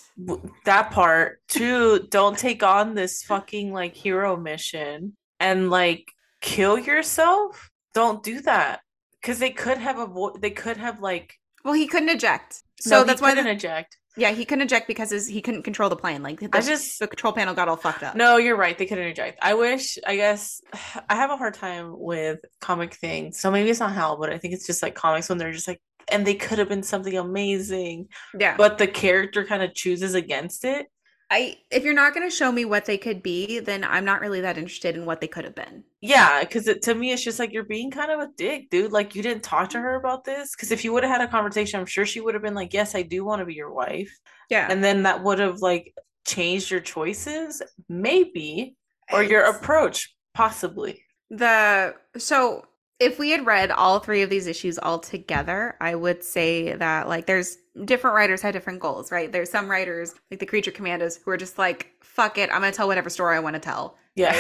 that part. too. don't take on this fucking like hero mission and like kill yourself. Don't do that because they could have avoid. They could have like. Well, he couldn't eject, so no, he that's why. couldn't The, eject. yeah, he couldn't eject because his, he couldn't control the plane. Like the, I just the control panel got all fucked up. No, you're right. They couldn't eject. I wish, I guess, I have a hard time with comic things. So maybe it's not Hal, but I think it's just like comics when they're just like, and they could have been something amazing, Yeah. but the character kind of chooses against it. I if you're not going to show me what they could be, then I'm not really that interested in what they could have been. Yeah, because to me, it's just like you're being kind of a dick, dude. Like you didn't talk to her about this. Because if you would have had a conversation, I'm sure she would have been like, "Yes, I do want to be your wife," Yeah. and then that would have like changed your choices, maybe, or your approach, possibly. the so if we had read all three of these issues all together, I would say that like there's different writers had different goals, right? There's some writers like the Creature Commandos who are just like, fuck it, I'm gonna tell whatever story I want to tell. Yeah.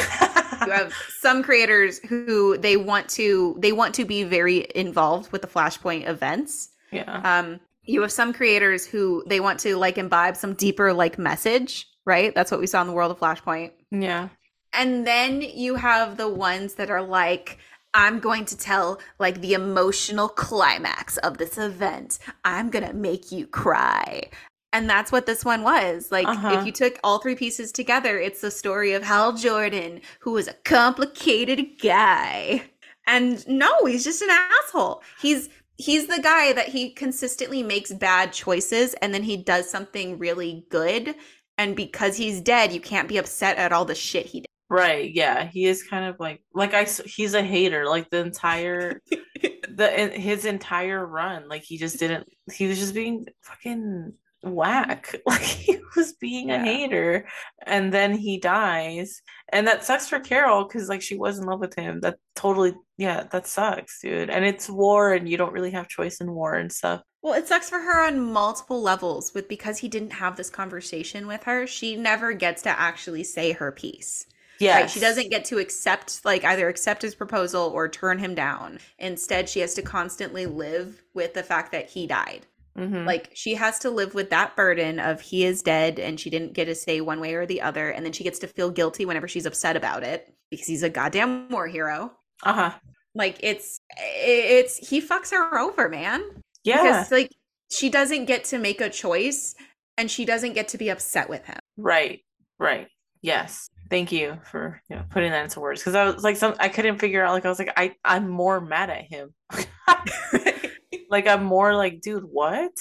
you have some creators who they want to they want to be very involved with the flashpoint events yeah. um you have some creators who they want to like imbibe some deeper like message right that's what we saw in the world of flashpoint Yeah. and then you have the ones that are like i'm going to tell like the emotional climax of this event. I'm gonna make you cry. And that's what this one was. Like Uh-huh. if you took all three pieces together it's the story of hal jordan who is a complicated guy. And no he's just an asshole. He's he's the guy that he consistently makes bad choices and then he does something really good. And because he's dead you can't be upset at all the shit he did Right. Yeah. He is kind of like like I He's a hater. Like the entire the his entire run. Like he just didn't. He was just being fucking whack. Like he was being a hater, and then he dies, and that sucks for Carol because like she was in love with him. That totally. Yeah. That sucks, dude. And it's war, and you don't really have choice in war and stuff. Well, it sucks for her on multiple levels with because he didn't have this conversation with her, she never gets to actually say her piece. Yeah. Right? She doesn't get to accept like either accept his proposal or turn him down. Instead, she has to constantly live with the fact that he died. hmm Like she has to live with that burden of he is dead and she didn't get to say one way or the other and then she gets to feel guilty whenever she's upset about it because he's a goddamn war hero. uh huh. Like it's it's he fucks her over, man. Yeah. because like she doesn't get to make a choice and she doesn't get to be upset with him Right, right. Yes. Thank you for you know, putting that into words because I was like some I couldn't figure out like I was like I I'm more mad at him. like I'm more like dude what?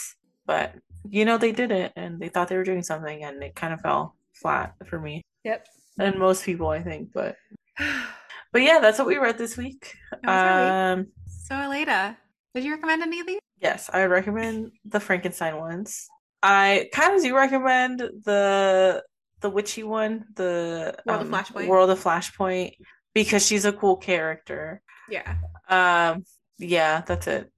But you know they did it and they thought they were doing something and it kind of fell flat for me yep and most people I think but but yeah, that's what we read this week. Um, so, Aleida, did you recommend any of these? Yes, I would recommend the Frankenstein ones. I kind of do recommend the the witchy one, the World um, of Flashpoint. World of Flashpoint, because she's a cool character. Yeah. Um. Yeah, that's it.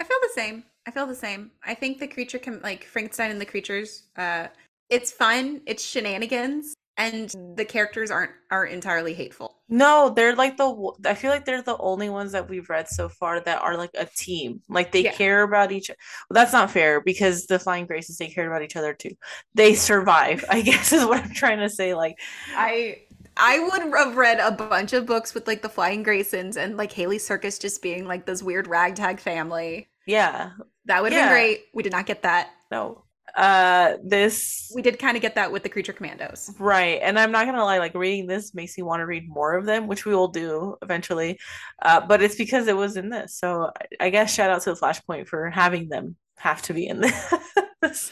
I feel the same. I feel the same. I think the creature can like Frankenstein and the creatures. Uh, it's fun. It's shenanigans, and the characters aren't aren't entirely hateful. No, they're like the. I feel like they're the only ones that we've read so far that are like a team. Like they yeah. care about each. Well, that's not fair because the Flying Graysons they cared about each other too. They survive. I guess is what I'm trying to say. Like I. I would have read a bunch of books with like the Flying Graysons and like Haly Circus just being like this weird ragtag family. Yeah. That would have yeah. been great. We did not get that. No uh this we did kind of get that with the creature commandos. Right and i'm not gonna lie like reading this makes me want to read more of them which we will do eventually uh but it's because it was in this so i guess shout out to the flashpoint for having them have to be in this.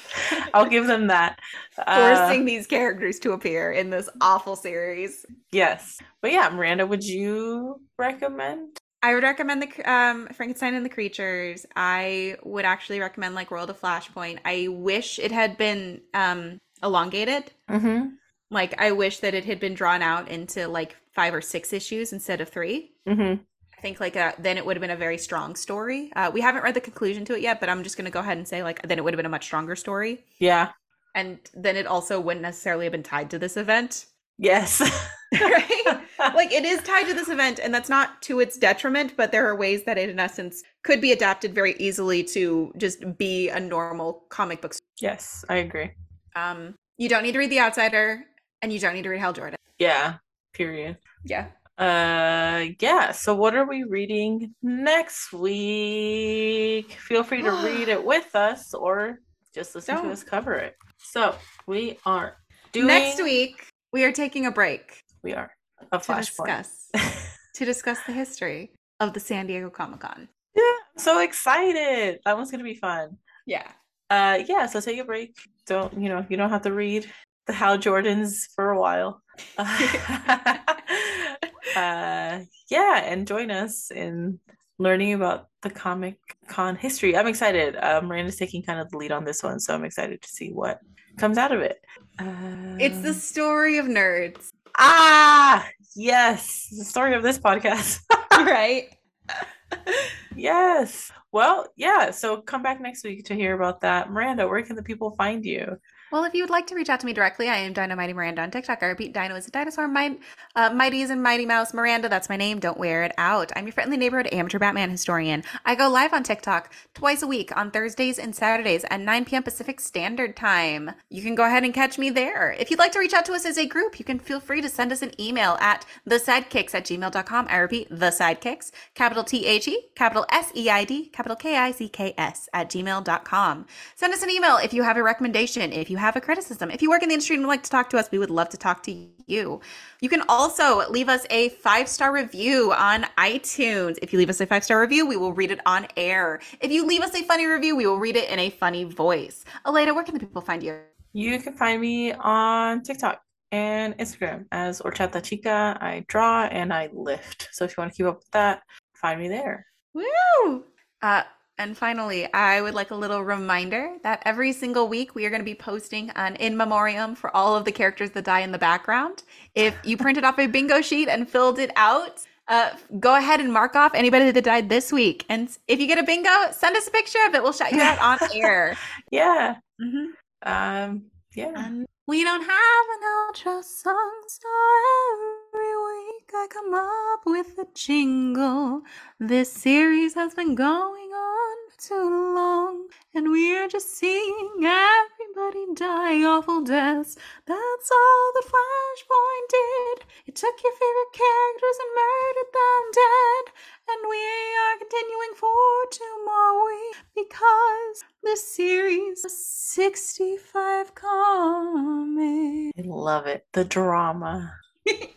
I'll give them that forcing uh, these characters to appear in this awful series. Yes but yeah miranda would you recommend I would recommend the um, Frankenstein and the Creatures. I would actually recommend like World of Flashpoint. I wish it had been um, elongated. Mm-hmm. Like I wish that it had been drawn out into like five or six issues instead of 3 mm-hmm. I think like a, uh, then it would have been a very strong story. Uh, we haven't read the conclusion to it yet, but I'm just gonna go ahead and say like then it would have been a much stronger story. Yeah, and then it also wouldn't necessarily have been tied to this event. Yes. right? like it is tied to this event, and that's not to its detriment, but there are ways that it, in essence, could be adapted very easily to just be a normal comic book. Yes, I agree. Um, you don't need to read The Outsider, and you don't need to read Hal Jordan. Yeah. Period. Yeah. Uh, yeah. So, what are we reading next week? Feel free to read it with us, or just listen don't. to us cover it. So, we are doing next week we are taking a break. We are. A to discuss to discuss the history of the San Diego Comic Con. Yeah, I'm so excited. That one's gonna be fun. Yeah. Uh yeah, so take a break. Don't you know, you don't have to read the Hal Jordans for a while. uh yeah, and join us in learning about the comic con history. I'm excited. Uh, Miranda's taking kind of the lead on this one, so I'm excited to see what comes out of it. Uh, it's the story of nerds. Ah, yes, the story of this podcast. right? yes. Well, yeah. So come back next week to hear about that. Miranda, where can the people find you? Well, if you would like to reach out to me directly, I am Dino Mighty Miranda on TikTok. I repeat, Dino is a dinosaur. My, uh, Mighty is a Mighty Mouse. Miranda, that's my name. Don't wear it out. I'm your friendly neighborhood amateur Batman historian. I go live on TikTok twice a week on Thursdays and Saturdays at 9 p.m. Pacific Standard Time. You can go ahead and catch me there. If you'd like to reach out to us as a group, you can feel free to send us an email at thesidekicks at gmail.com. I repeat, the sidekicks, capital T H E, capital S E I D, capital K I C K S at gmail.com. Send us an email if you have a recommendation, if you have a criticism. If you work in the industry and would like to talk to us, we would love to talk to you. You can also leave us a five star review on iTunes. If you leave us a five star review, we will read it on air. If you leave us a funny review, we will read it in a funny voice. Aleida, where can the people find you? You can find me on TikTok and Instagram as Horchata Chica. I draw and I lift. So if you want to keep up with that, find me there. Woo! Uh, and finally, I would like a little reminder that every single week we are going to be posting an in memoriam for all of the characters that die in the background. If you printed off a bingo sheet and filled it out, uh, go ahead and mark off anybody that died this week. And if you get a bingo, send us a picture of it. We'll shout you out on air. yeah. Mm-hmm. Um, yeah. And we don't have an ultra song, so I come up with a jingle. This series has been going on too long, and we're just seeing everybody die awful deaths. That's all that Flashpoint did. It took your favorite characters and murdered them dead. And we are continuing for two more weeks because this series is 65 comics. I love it. The drama.